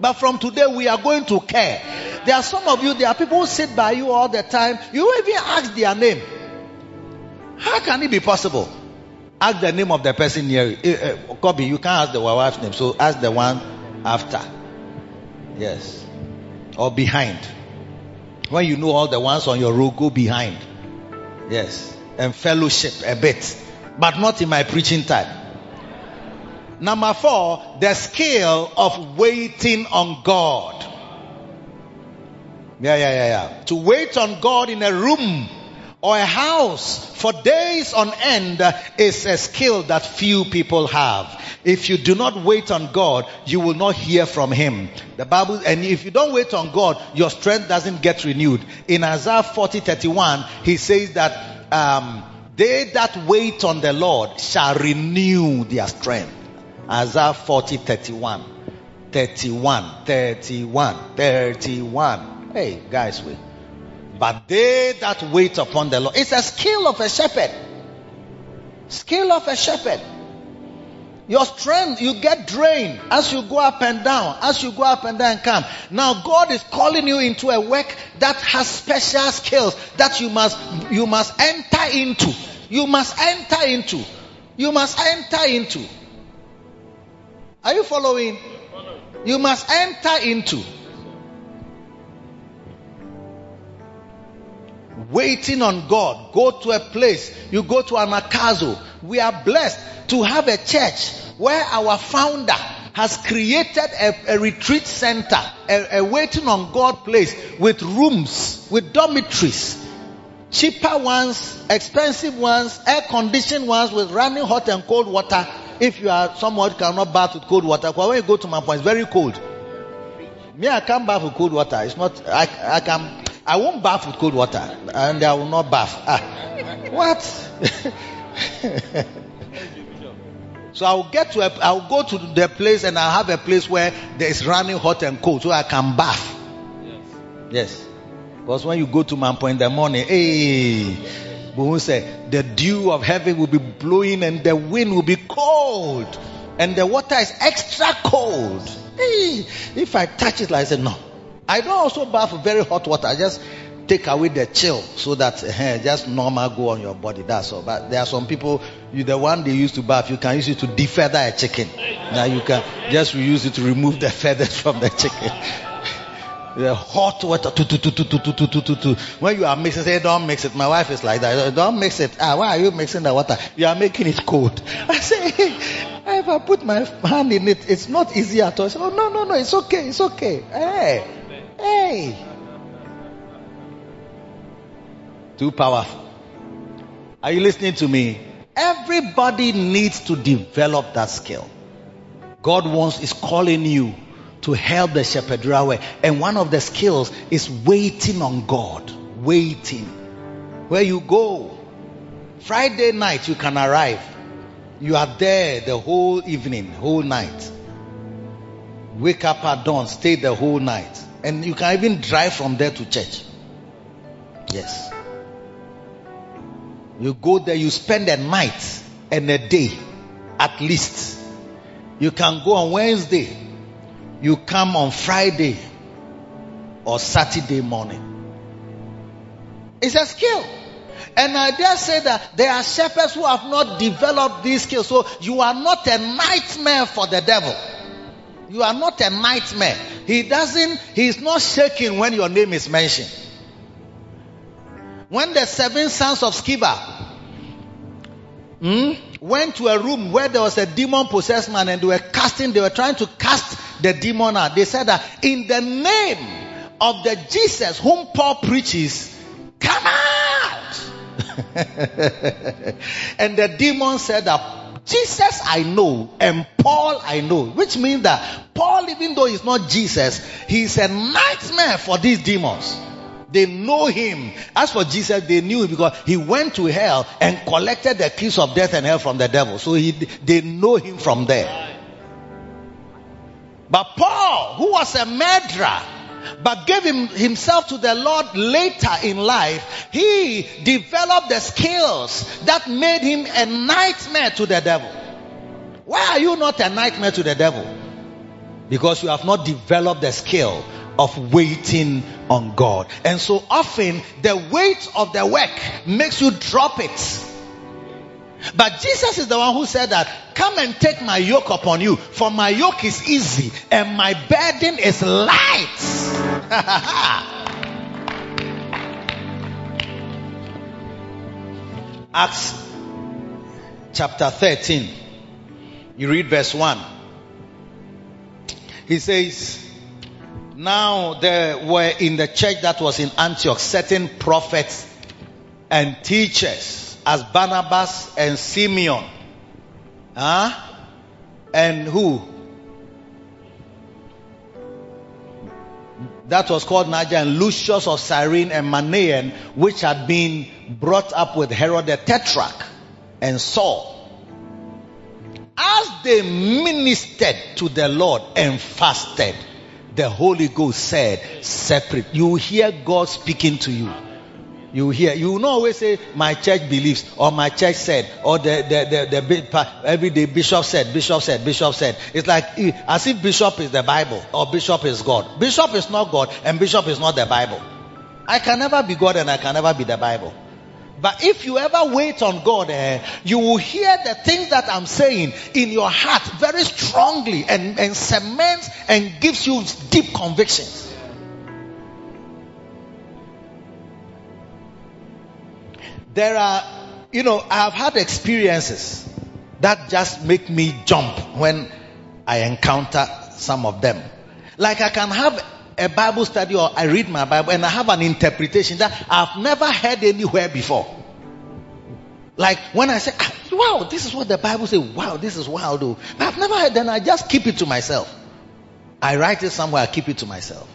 But from today, we are going to care. There are some of you, there are people who sit by you all the time. You even ask their name. How can it be possible? Ask the name of the person near you. Uh, uh, Kobe, you can't ask the wife's name, so ask the one after. Yes. Or behind. When you know all the ones on your row, go behind. Yes and fellowship a bit, but not in my preaching time. Number four, the skill of waiting on God. Yeah, yeah, yeah, yeah. To wait on God in a room or a house for days on end is a skill that few people have. If you do not wait on God, you will not hear from Him. The Bible, and if you don't wait on God, your strength doesn't get renewed. In Isaiah 40 31, He says that um, they that wait on the Lord shall renew their strength. Isaiah 40, 31. 31, 31, 31. Hey, guys, wait. But they that wait upon the Lord, it's a skill of a shepherd. Skill of a shepherd. Your strength, you get drained as you go up and down, as you go up and down and come. Now God is calling you into a work that has special skills that you must, you must enter into. You must enter into. You must enter into. Are you following? You must enter into. Waiting on God. Go to a place. You go to Anagkazo. We are blessed to have a church where our founder has created a, a retreat center, a, a, waiting on God place with rooms, with dormitories, cheaper ones, expensive ones, air conditioned ones with running hot and cold water. If you are someone who cannot bath with cold water, when you go to my point, it's very cold. Me, I can't bath with cold water. It's not, I, I can, I won't bath with cold water and I will not bath. Ah, what? So I'll get to a, I'll go to the place and I'll have a place where there is running hot and cold so I can bath. Yes. Yes. Because when you go to Mampong in the morning, hey, Bohun said, the dew of heaven will be blowing and the wind will be cold. And the water is extra cold. Hey, if I touch it like I said, no. I don't also bath very hot water. I just take away the chill so that eh, just normal go on your body. That's all. But there are some people, you the one they used to bath, you can use it to defeather a chicken. Now you can just use it to remove the feathers from the chicken. The hot water, tu. When you are mixing, say, don't mix it. My wife is like that. Don't mix it. Ah, why are you mixing the water? You are making it cold. I say, if I put my hand in it, it's not easy at all. I say, oh, no, no, no, it's okay, it's okay. Hey, hey. Too powerful. Are you listening to me? Everybody needs to develop that skill. God wants, is calling you to help the shepherd way. And one of the skills is waiting on God. Waiting. Where you go. Friday night you can arrive. You are there the whole evening, whole night. Wake up at dawn, stay the whole night. And you can even drive from there to church. Yes. You go there, you spend a night and a day at least. You can go on Wednesday, you come on Friday or Saturday morning. It's a skill. And I dare say that there are shepherds who have not developed these skills. So you are not a nightmare for the devil. You are not a nightmare. He doesn't, he is not shaking when your name is mentioned. When the seven sons of Sceva hmm, went to a room where there was a demon possessed man and they were casting, they were trying to cast the demon out. They said that in the name of the Jesus whom Paul preaches, come out. and the demon said that Jesus I know and Paul I know, which means that Paul, even though he's not Jesus, he's a nightmare for these demons. They know him. As for Jesus, they knew him because he went to hell and collected the keys of death and hell from the devil. So he, they know him from there. But Paul, who was a murderer, but gave him, himself to the Lord later in life, he developed the skills that made him a nightmare to the devil. Why are you not a nightmare to the devil? Because you have not developed the skill of waiting on God. And so often the weight of the work makes you drop it. But Jesus is the one who said that, come and take my yoke upon you, for my yoke is easy and my burden is light. Acts chapter 13. You read verse 1. He says, Now there were in the church that was in Antioch certain prophets and teachers as Barnabas and Simeon. Huh? And who? That was called Niger and Lucius of Cyrene and Manaen, which had been brought up with Herod the Tetrarch and Saul. As they ministered to the Lord and fasted, the Holy Ghost said, separate. You hear God speaking to you. You hear, you will not always say, my church believes, or my church said, or the, the, the, the, every day bishop said, bishop said, bishop said. It's like, as if bishop is the Bible, or bishop is God. Bishop is not God, and bishop is not the Bible. I can never be God, and I can never be the Bible. But if you ever wait on God, eh, you will hear the things that I'm saying in your heart very strongly and, and cements and gives you deep convictions. There are, you know, I've had experiences that just make me jump when I encounter some of them. Like I can have a Bible study or I read my Bible and I have an interpretation that I've never heard anywhere before. Like when I say, ah, wow, this is what the Bible says. Wow, this is wild. But I've never heard, then I just keep it to myself. I write it somewhere, I keep it to myself.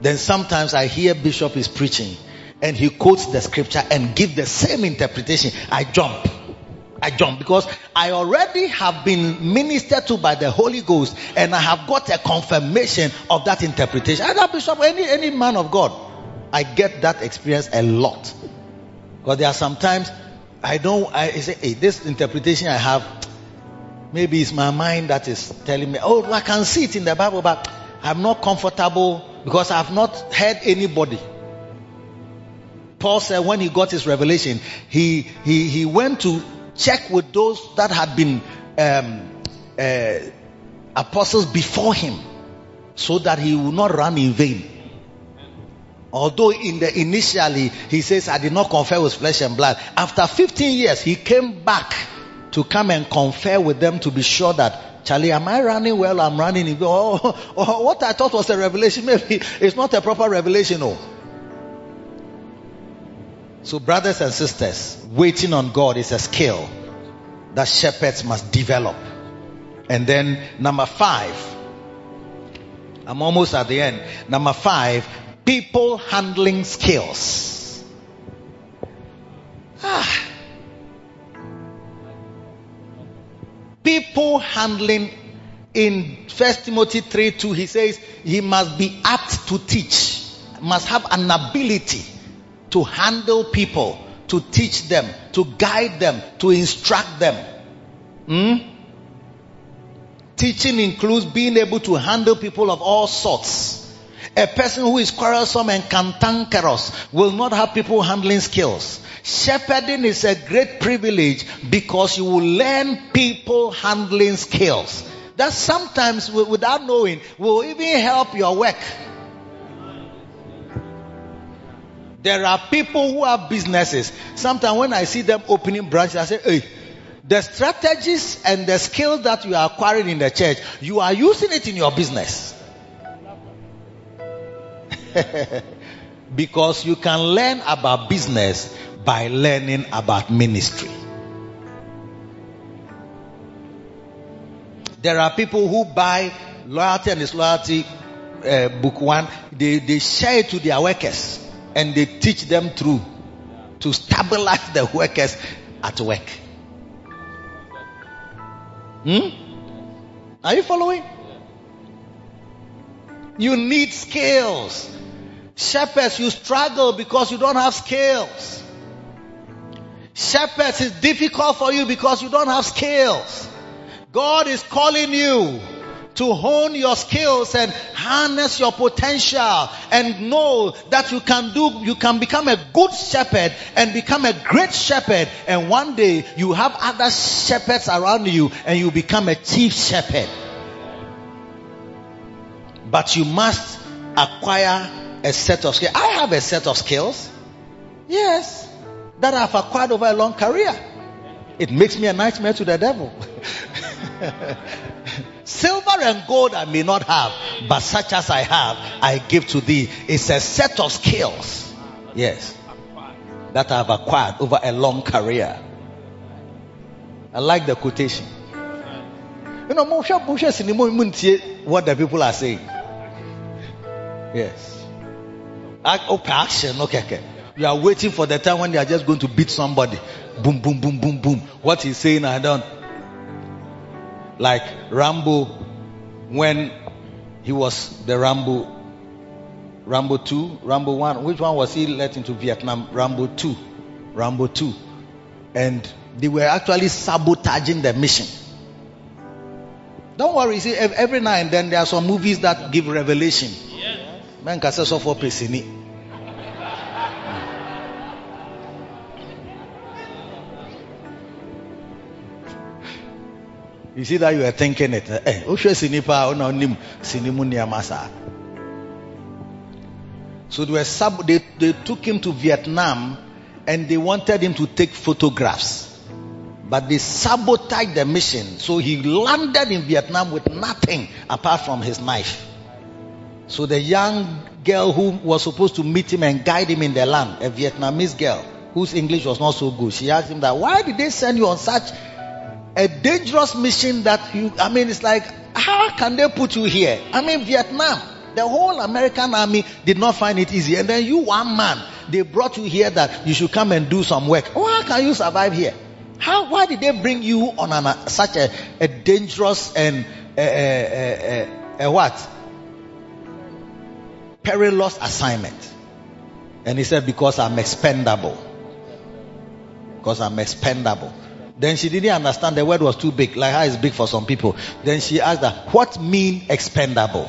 Then sometimes I hear Bishop is preaching and he quotes the scripture and give the same interpretation, I jump. I jump because I already have been ministered to by the Holy Ghost and I have got a confirmation of that interpretation. Either bishop, any, any man of God. I get that experience a lot. Because there are sometimes I don't, I say, hey, this interpretation I have, maybe it's my mind that is telling me, oh, I can see it in the Bible, but I'm not comfortable because I've not heard anybody. Paul said when he got his revelation, he, he, he went to check with those that had been um, uh, apostles before him so that he would not run in vain. Although in the initially he says, I did not confer with flesh and blood. After 15 years, he came back to come and confer with them to be sure that Charlie, am I running well? I'm running. Oh, oh, what I thought was a revelation, maybe it's not a proper revelation. Oh. So, brothers and sisters, waiting on God is a skill that shepherds must develop. And then, number five, I'm almost at the end. Number five, people handling skills. Ah. People handling in First Timothy 3 2, he says he must be apt to teach, must have an ability to handle people, to teach them, to guide them, to instruct them. Hmm? Teaching includes being able to handle people of all sorts. A person who is quarrelsome and cantankerous will not have people handling skills. Shepherding is a great privilege because you will learn people handling skills. That sometimes, without knowing, will even help your work. There are people who have businesses. Sometimes when I see them opening branches, I say, hey, the strategies and the skills that you are acquiring in the church, you are using it in your business. because you can learn about business by learning about ministry. There are people who buy loyalty and disloyalty uh, book one, they, they share it to their workers and they teach them through to stabilize the workers at work. Hmm? Are you following? You need skills. Shepherds, you struggle because you don't have skills. Shepherds is difficult for you because you don't have skills. God is calling you to hone your skills and harness your potential and know that you can do, you can become a good shepherd and become a great shepherd. And one day you have other shepherds around you and you become a chief shepherd. But you must acquire a set of skills. I have a set of skills. Yes. That I've acquired over a long career. It makes me a nightmare to the devil. Silver and gold I may not have, but such as I have, I give to thee. It's a set of skills. Yes. That I've acquired over a long career. I like the quotation. You know, what the people are saying. Yes. Ah, okay, action. Okay, okay. You are waiting for the time when they are just going to beat somebody. Boom, boom, boom, boom, boom. What he's saying, I don't. Like Rambo, when he was the Rambo, Rambo 2, Rambo 1. Which one was he let into Vietnam? Rambo 2. Rambo 2. And they were actually sabotaging the mission. Don't worry, see, every now and then there are some movies that give revelation. Man You see that you are thinking it. Eh, so they were sub, they, they took him to Vietnam and they wanted him to take photographs. But they sabotaged the mission. So he landed in Vietnam with nothing apart from his knife. So the young girl who was supposed to meet him and guide him in the land, a Vietnamese girl whose English was not so good, she asked him that, why did they send you on such a dangerous mission that you, I mean, it's like, how can they put you here? I mean, Vietnam, the whole American army did not find it easy. And then you, one man, they brought you here that you should come and do some work. Oh, how can you survive here? How, why did they bring you on an, such a, a dangerous and a, what? Perilous assignment. And he said, Because I'm expendable. Because I'm expendable. Then she didn't understand the word was too big, like how it's big for some people. Then she asked her, What mean expendable?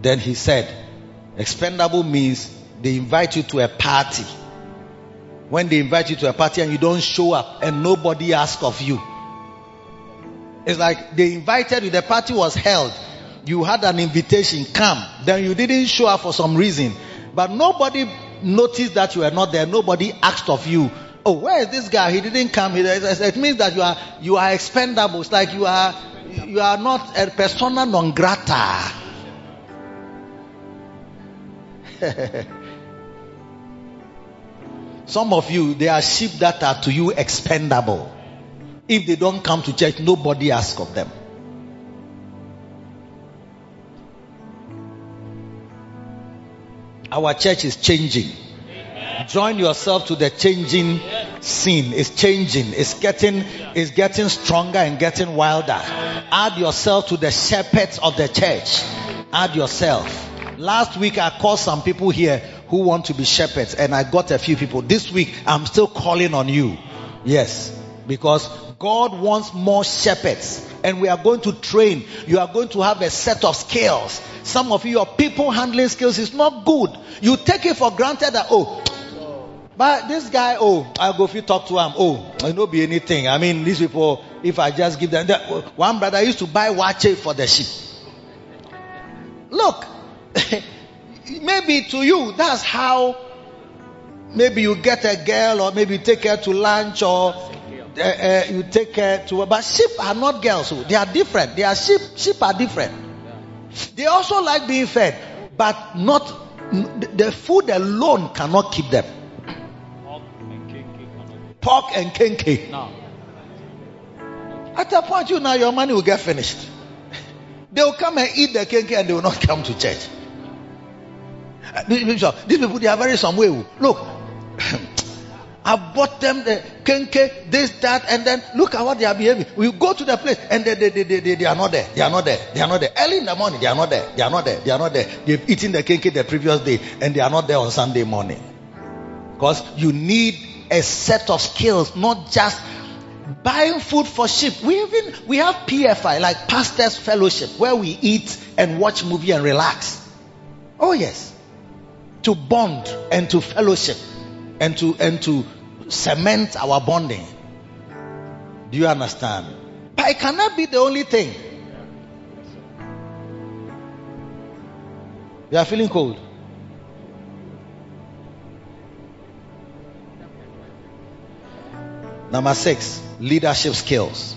Then he said, Expendable means they invite you to a party. When they invite you to a party and you don't show up and nobody asks of you. It's like they invited you, the party was held. You had an invitation, come. Then you didn't show up for some reason. But nobody noticed that you were not there. Nobody asked of you, oh, where is this guy? He didn't come. It means that you are, you are expendable. It's like you are, you are not a persona non grata. Some of you, they are sheep that are to you expendable. If they don't come to church, nobody asks of them. Our church is changing. Join yourself to the changing scene. It's changing. It's getting, it's getting stronger and getting wilder. Add yourself to the shepherds of the church. Add yourself. Last week I called some people here who want to be shepherds and I got a few people. This week I'm still calling on you. Yes. Because God wants more shepherds and we are going to train. You are going to have a set of skills. Some of you, your people handling skills is not good. You take it for granted that, oh, but this guy, oh, I'll go if you talk to him, oh, it not be anything. I mean, these people, if I just give them, that. one brother used to buy waakye for the sheep. Look, maybe to you, that's how, maybe you get a girl or maybe you take her to lunch or uh, uh, you take her to, but sheep are not girls. So they are different. They are sheep. Sheep are different. They also like being fed, but not, the food alone cannot keep them. Pork and kenkey. No. At a point, you know, your money will get finished. They will come and eat the kenkey and they will not come to church. Uh, uh, these people, they are very some way. Oh. Look, I bought them the kenkey, this, that, and then look at what they are behaving. We go to the place and they, they, they, they, they, are not there. They are not there. They are not there. Early in the morning, they are not there. They are not there. They are not there. They've eaten the kenkey the previous day and they are not there on Sunday morning. Because you need a set of skills, not just buying food for sheep. We even, we have PFI, like Pastors Fellowship, where we eat and watch movie and relax. Oh yes. To bond and to fellowship and to and to cement our bonding. Do you understand? But it cannot be the only thing. You are feeling cold. Number six, leadership skills.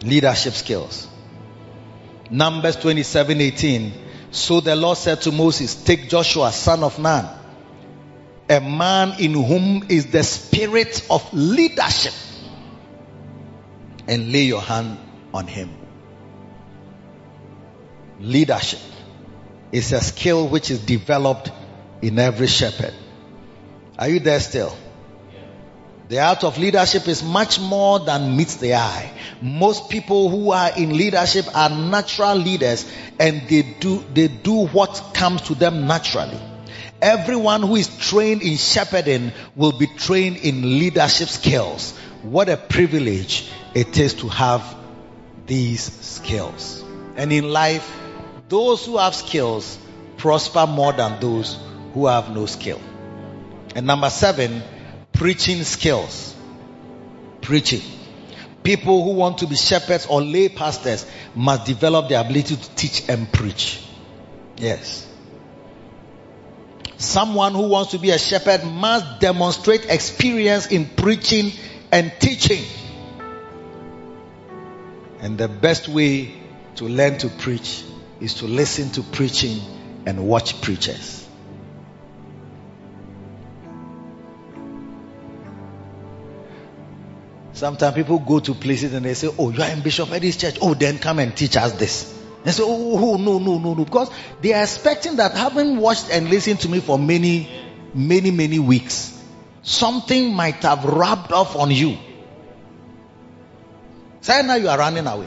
Leadership skills. Numbers 27 18. So the Lord said to Moses, Take Joshua, son of Nun, a man in whom is the spirit of leadership and lay your hand on him. Leadership is a skill which is developed in every shepherd. Are you there still? The art of leadership is much more than meets the eye. Most people who are in leadership are natural leaders and they do, they do what comes to them naturally. Everyone who is trained in shepherding will be trained in leadership skills. What a privilege it is to have these skills. And in life, those who have skills prosper more than those who have no skill. And number seven, preaching skills. Preaching. People who want to be shepherds or lay pastors must develop the ability to teach and preach. Yes. Someone who wants to be a shepherd must demonstrate experience in preaching and teaching. And the best way to learn to preach is to listen to preaching and watch preachers. Sometimes people go to places and they say, Oh, you are in Bishop Eddie's church. Oh, then come and teach us this. They say, oh, oh, no, no, no, no. Because they are expecting that having watched and listened to me for many, many, many weeks, something might have rubbed off on you. Say now you are running away.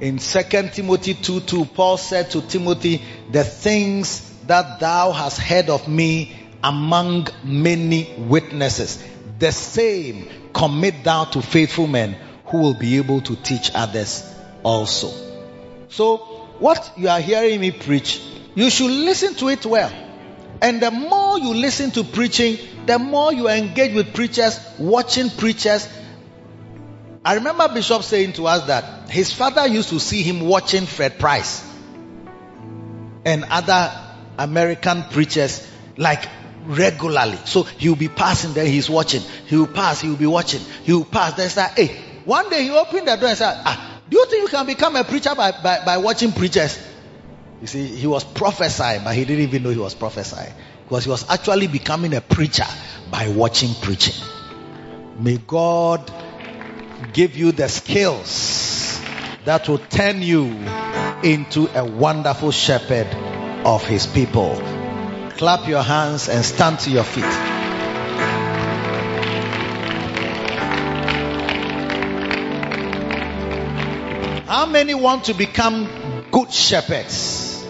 In 2 Timothy 2 2, Paul said to Timothy, The things that thou hast heard of me among many witnesses, the same commit thou to faithful men who will be able to teach others also. So, what you are hearing me preach, you should listen to it well. And the more you listen to preaching, the more you engage with preachers, watching preachers. I remember Bishop saying to us that his father used to see him watching Fred Price and other American preachers like regularly. So he'll be passing there, he's watching. He'll pass, he'll be watching. He'll pass. Then say, hey, one day he opened the door and said, ah, do you think you can become a preacher by, by, by watching preachers? You see, he was prophesying, but he didn't even know he was prophesying. Because he was actually becoming a preacher by watching preaching. May God give you the skills that will turn you into a wonderful shepherd of his people. Clap your hands and stand to your feet. How many want to become good shepherds?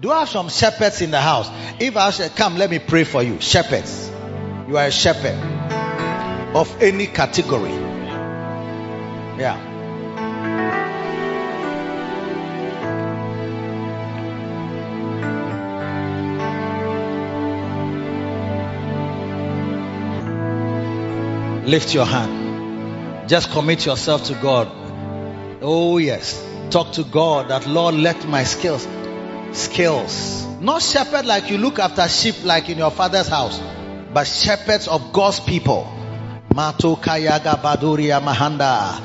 Do I have some shepherds in the house? If I say, come, let me pray for you. Shepherds. You are a shepherd of any category. Yeah. Lift your hand. Just commit yourself to God. Oh, yes. Talk to God that, Lord, let my skills, skills, not shepherd like you look after sheep like in your father's house, but shepherds of God's people. Mato kayaga baduria mahanda.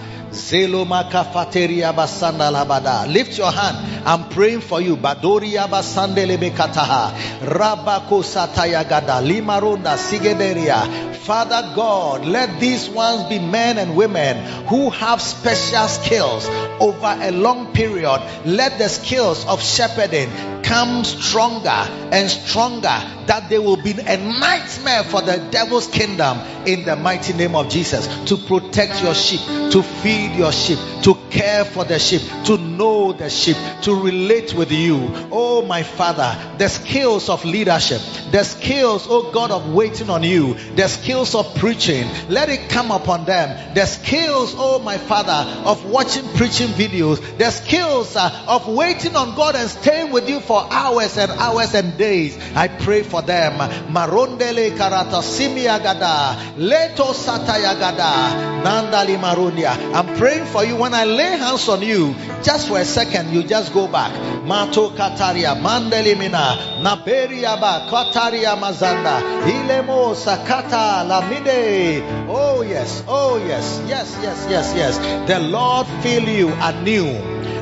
Lift your hand. I'm praying for you. Badoria basandelebe kataha. Rabako satayagada. Limaronda sigederia. Father God, let these ones be men and women who have special skills over a long period. Let the skills of shepherding come stronger and stronger that they will be a nightmare for the devil's kingdom in the mighty name of Jesus to protect your sheep, to feed your sheep, to care for the sheep, to know the sheep, to relate with you. Oh, my Father, the skills of leadership, the skills, oh God, of waiting on you, the skills of preaching, let it come upon them. The skills, oh my Father, of watching preaching videos, the skills uh, of waiting on God and staying with you for hours and hours and days. I pray for them. Marondele karata simiagada, leto satayagada, nandali marunia. I'm praying for you. When I lay hands on you, just for a second, you just go back. Mato kataria, mandeli mina, naberia ba, kataria mazanda, ilemo sakata lamide. Oh yes, oh yes, yes, yes, yes, yes. The Lord fill you anew,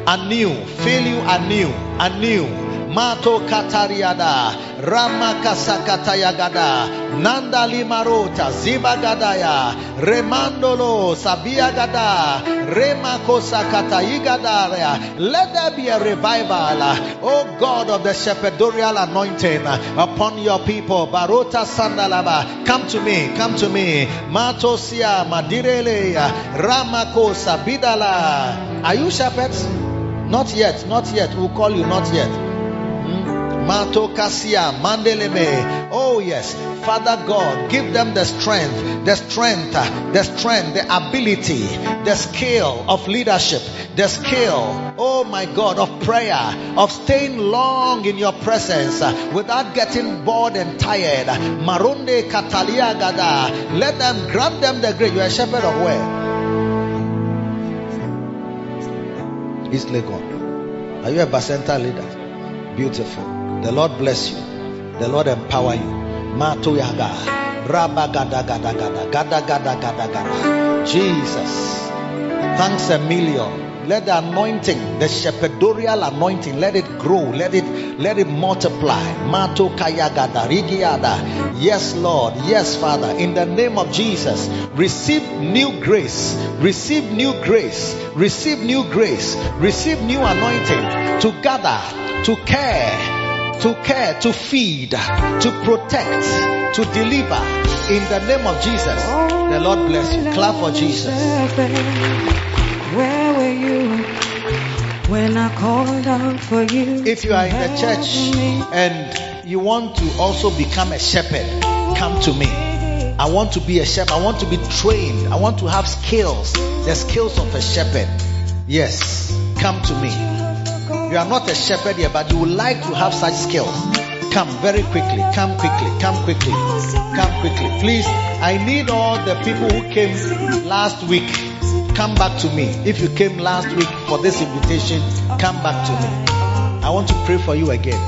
anew, fill you anew, anew. Mato katariada, rama kasakatayagada, nanda limarota, zibagadaya, remandolo, sabiagada, rema kosakatayigadaria. Let there be a revival, oh God of the shepherdorial anointing upon your people. Barota sandalaba, come to me, come to me. Matosia, madirele, ramakosa, bidala. Are you shepherds? Not yet, not yet. We'll call you not yet. Mato Kasia Mandeleme. Oh yes, Father God, give them the strength, the strength, the strength, the ability, the skill of leadership, the skill, oh my God, of prayer, of staying long in your presence without getting bored and tired. Marunde Katalia Gada. Let them grant them the grace. You are a shepherd of where? East Legon. Are you a Bacenta leader? Beautiful. The Lord bless you. The Lord empower you. Mato yaga. Rabba gada gada gada. Gada gada gada gada. Jesus. Thanks a million. Let the anointing, the shepherdorial anointing, let it grow, let it let it multiply. Mato rigiada. Yes, Lord. Yes, Father. In the name of Jesus, receive new grace. Receive new grace. Receive new grace. Receive new anointing to gather, to care, to care, to feed, to protect, to deliver. In the name of Jesus, the Lord bless you. Clap for Jesus. Where were you when I called out for you? If you are in the church and you want to also become a shepherd, come to me. I want to be a shepherd. I want to be trained. I want to have skills. The skills of a shepherd. Yes. Come to me. You are not a shepherd yet, but you would like to have such skills. Come very quickly. Come quickly. Come quickly. Come quickly. Please, I need all the people who came last week. Come back to me. If you came last week for this invitation, come back to me. I want to pray for you again.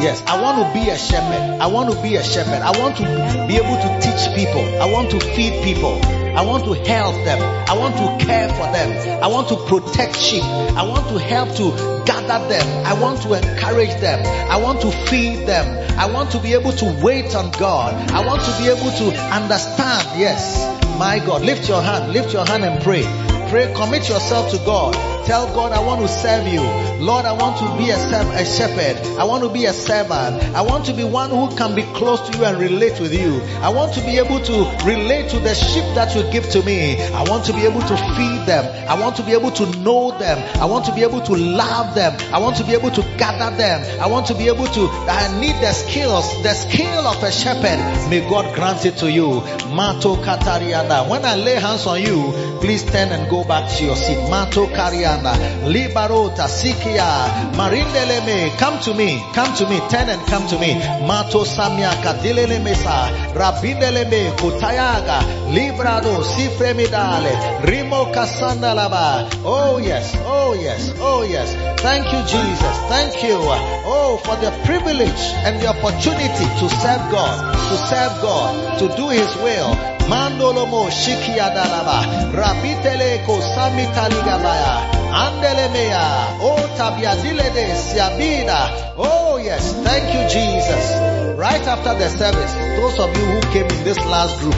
Yes, I want to be a shepherd. I want to be a shepherd. I want to be able to teach people. I want to feed people. I want to help them. I want to care for them. I want to protect sheep. I want to help to gather them. I want to encourage them. I want to feed them. I want to be able to wait on God. I want to be able to understand. Yes, my God. Lift your hand. Lift your hand and pray. Pray, commit yourself to God. Tell God, I want to serve you. Lord, I want to be a, serv- a shepherd. I want to be a servant. I want to be one who can be close to you and relate with you. I want to be able to relate to the sheep that you give to me. I want to be able to feed them. I want to be able to know them. I want to be able to love them. I want to be able to gather them. I want to be able to, I need the skills, the skill of a shepherd. May God grant it to you. Mato Katariana. When I lay hands on you, please turn and go back to your seat. Mato Kariana. Libarota Sikia. Marindeleme. Come to me. Come to me. Turn and come to me. Mato Samia Kadilele Mesa. Rabindeleme Kutayaga. Librado Sifremidale. Rimo Kasandalaba. Oh yes. Oh yes. Oh yes. Thank you, Jesus. Thank you. Oh, for the privilege and the opportunity to serve God. To serve God. To do His will. Mandolomo Shikiadalaba. Rabitele Kosamitaligabaya. Andelemeya. Oh Tabiadilede Siabida. Oh yes. Thank you, Jesus. Right after the service, those of you who came in this last group,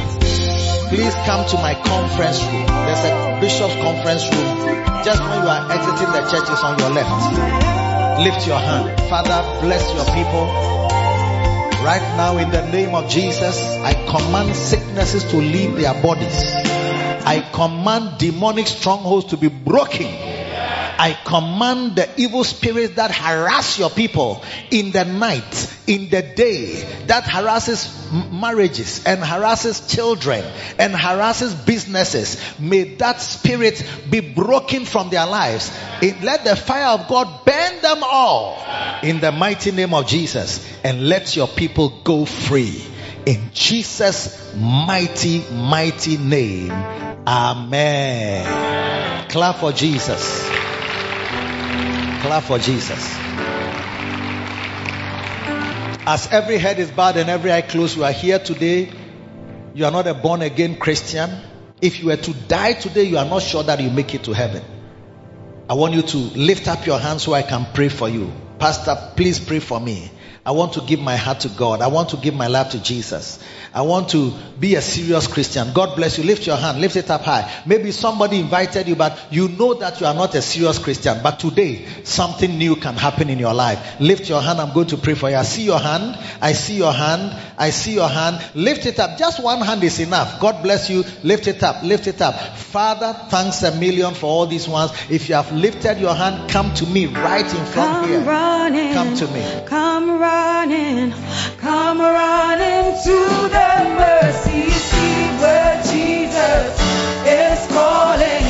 please come to my conference room. There's a bishop's conference room. Just when you are exiting the church, it's on your left. Lift your hand. Father, bless your people. Right now in the name of Jesus, I command sicknesses to leave their bodies. I command demonic strongholds to be broken. I command the evil spirits that harass your people in the night, in the day, that harasses marriages and harasses children and harasses businesses. May that spirit be broken from their lives. It- let the fire of God burn them all in the mighty name of Jesus and let your people go free. In Jesus' mighty, mighty name. Amen. Clap for Jesus. Clap for Jesus. As every head is bowed and every eye closed, you are here today. You are not a born again Christian. If you were to die today, you are not sure that you make it to heaven. I want you to lift up your hands so I can pray for you. Pastor, please pray for me. I want to give my heart to God. I want to give my life to Jesus. I want to be a serious Christian. God bless you. Lift your hand. Lift it up high. Maybe somebody invited you, but you know that you are not a serious Christian. But today, something new can happen in your life. Lift your hand. I'm going to pray for you. I see your hand. I see your hand. I see your hand. Lift it up. Just one hand is enough. God bless you. Lift it up. Lift it up. Father, thanks a million for all these ones. If you have lifted your hand, come to me right in front Come here. running. Come to me. Come running. Come running to the mercy seat where Jesus is calling.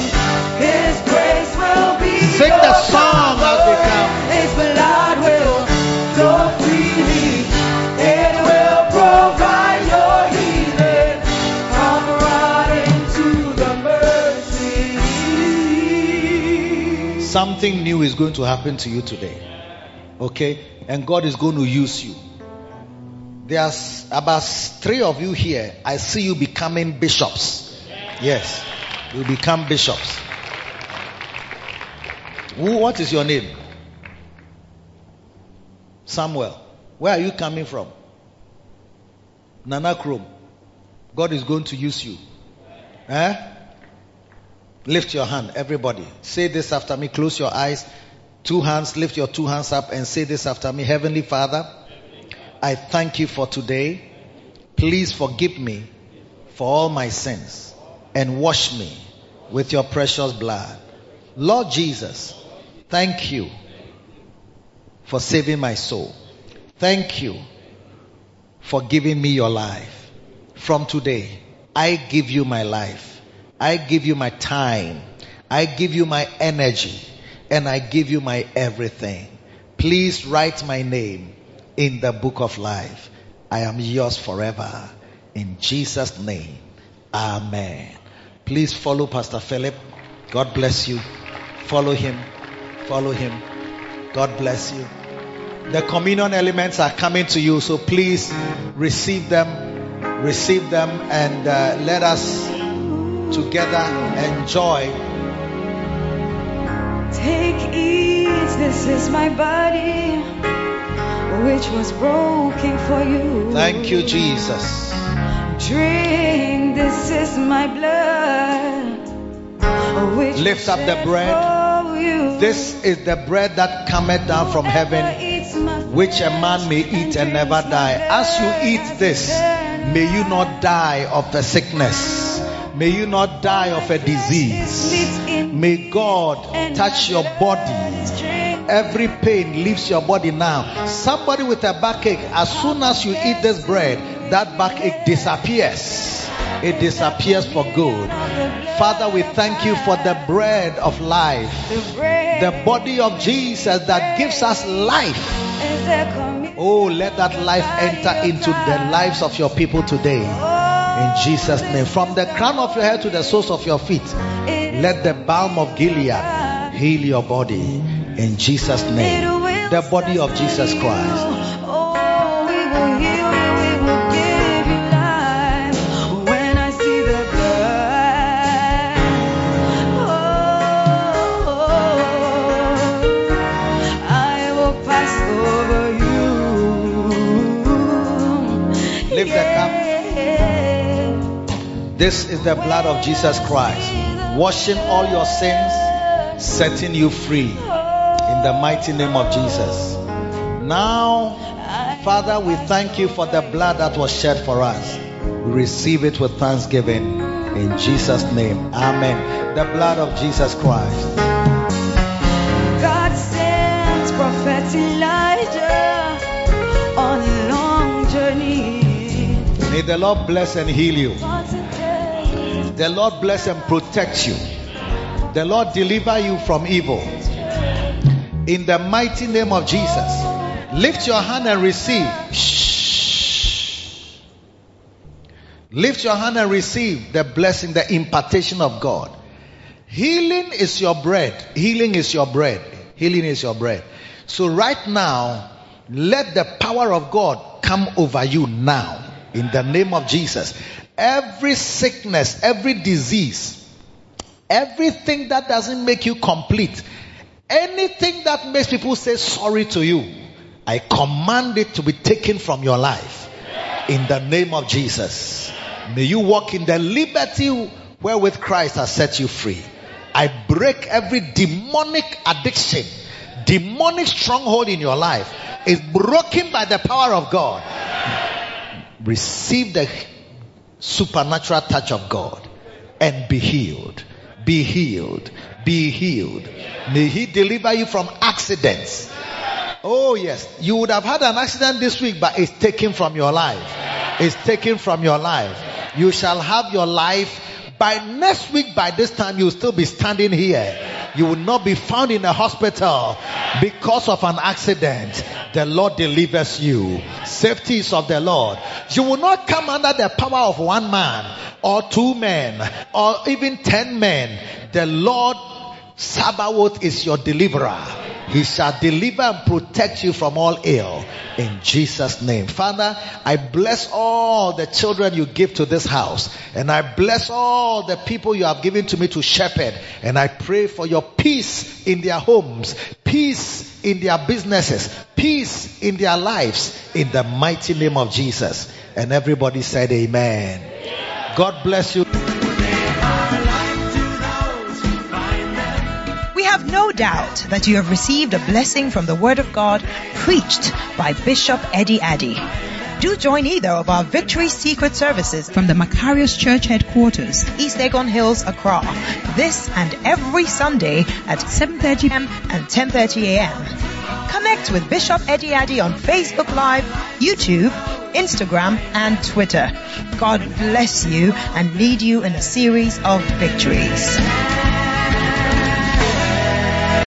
His grace will be Sing your the song as we come. His blood will flow freely. It will provide your healing. Come running to the mercy. Something new is going to happen to you today. Okay? And God is going to use you. There's about three of you here. I see you becoming bishops. Yes. You become bishops. What is your name? Samuel. Where are you coming from? Nana. God is going to use you. Eh? Lift your hand, everybody. Say this after me. Close your eyes. Two hands. Lift your two hands up and say this after me. Heavenly Father, I thank you for today. Please forgive me for all my sins. and wash me with your precious blood. Lord Jesus, thank you for saving my soul. Thank you for giving me your life. From today, I give you my life. I give you my time. I give you my energy. And I give you my everything. Please write my name in the book of life. I am yours forever. In Jesus' name. Amen. Please follow Pastor Philip. God bless you. Follow him. Follow him. God bless you. The communion elements are coming to you, so please receive them. Receive them and uh, let us together enjoy. Take, eat, this is my body, which was broken for you. Thank you, Jesus. Drink, this is my blood, which Lift up the bread. This is the bread that cometh down from heaven, which a man may eat and never die. As you eat this, may you not die of a sickness. May you not die of a disease. May God touch your body. Every pain leaves your body now. Somebody with a backache, as soon as you eat this bread, that backache disappears. It disappears for good. Father, we thank you for the bread of life, the body of Jesus that gives us life. Oh, let that life enter into the lives of your people today. In Jesus' name. From the crown of your head to the soles of your feet, let the balm of Gilead heal your body. In Jesus' name. The body of Jesus Christ. This is the blood of Jesus Christ, washing all your sins, setting you free in the mighty name of Jesus. Now, Father, we thank you for the blood that was shed for us. We receive it with thanksgiving in Jesus' name. Amen. The blood of Jesus Christ. God sent Prophet Elijah on a long journey. May the Lord bless and heal you. The Lord bless and protect you. The Lord deliver you from evil. In the mighty name of Jesus. Lift your hand and receive. Lift your hand and receive the blessing, the impartation of God. Healing is your bread. Healing is your bread. Healing is your bread. So right now, let the power of God come over you now. In the name of Jesus. Every sickness, every disease, everything that doesn't make you complete, anything that makes people say sorry to you, I command it to be taken from your life. In the name of Jesus. May you walk in the liberty wherewith Christ has set you free. I break every demonic addiction, demonic stronghold in your life is broken by the power of God. Receive the supernatural touch of God and be healed. Be healed. Be healed. May He deliver you from accidents. Oh, yes. You would have had an accident this week, but it's taken from your life. It's taken from your life. You shall have your life. By next week, by this time, you'll still be standing here. You will not be found in a hospital because of an accident. The Lord delivers you. Safety is of the Lord. You will not come under the power of one man or two men or even ten men. The Lord Sabaoth is your deliverer. He shall deliver and protect you from all ill. In Jesus' name. Father, I bless all the children you give to this house. And I bless all the people you have given to me to shepherd. And I pray for your peace in their homes, peace in their businesses, peace in their lives. In the mighty name of Jesus. And everybody said amen. God bless you. Doubt that you have received a blessing from the Word of God preached by Bishop Eddie Addy. Do join either of our Victory Secret services from the Macarius Church headquarters, East Legon Hills, Accra. This and every Sunday at 7:30 p.m. and 10.30 a.m. Connect with Bishop Eddie Addy on Facebook Live, YouTube, Instagram, and Twitter. God bless you and lead you in a series of victories.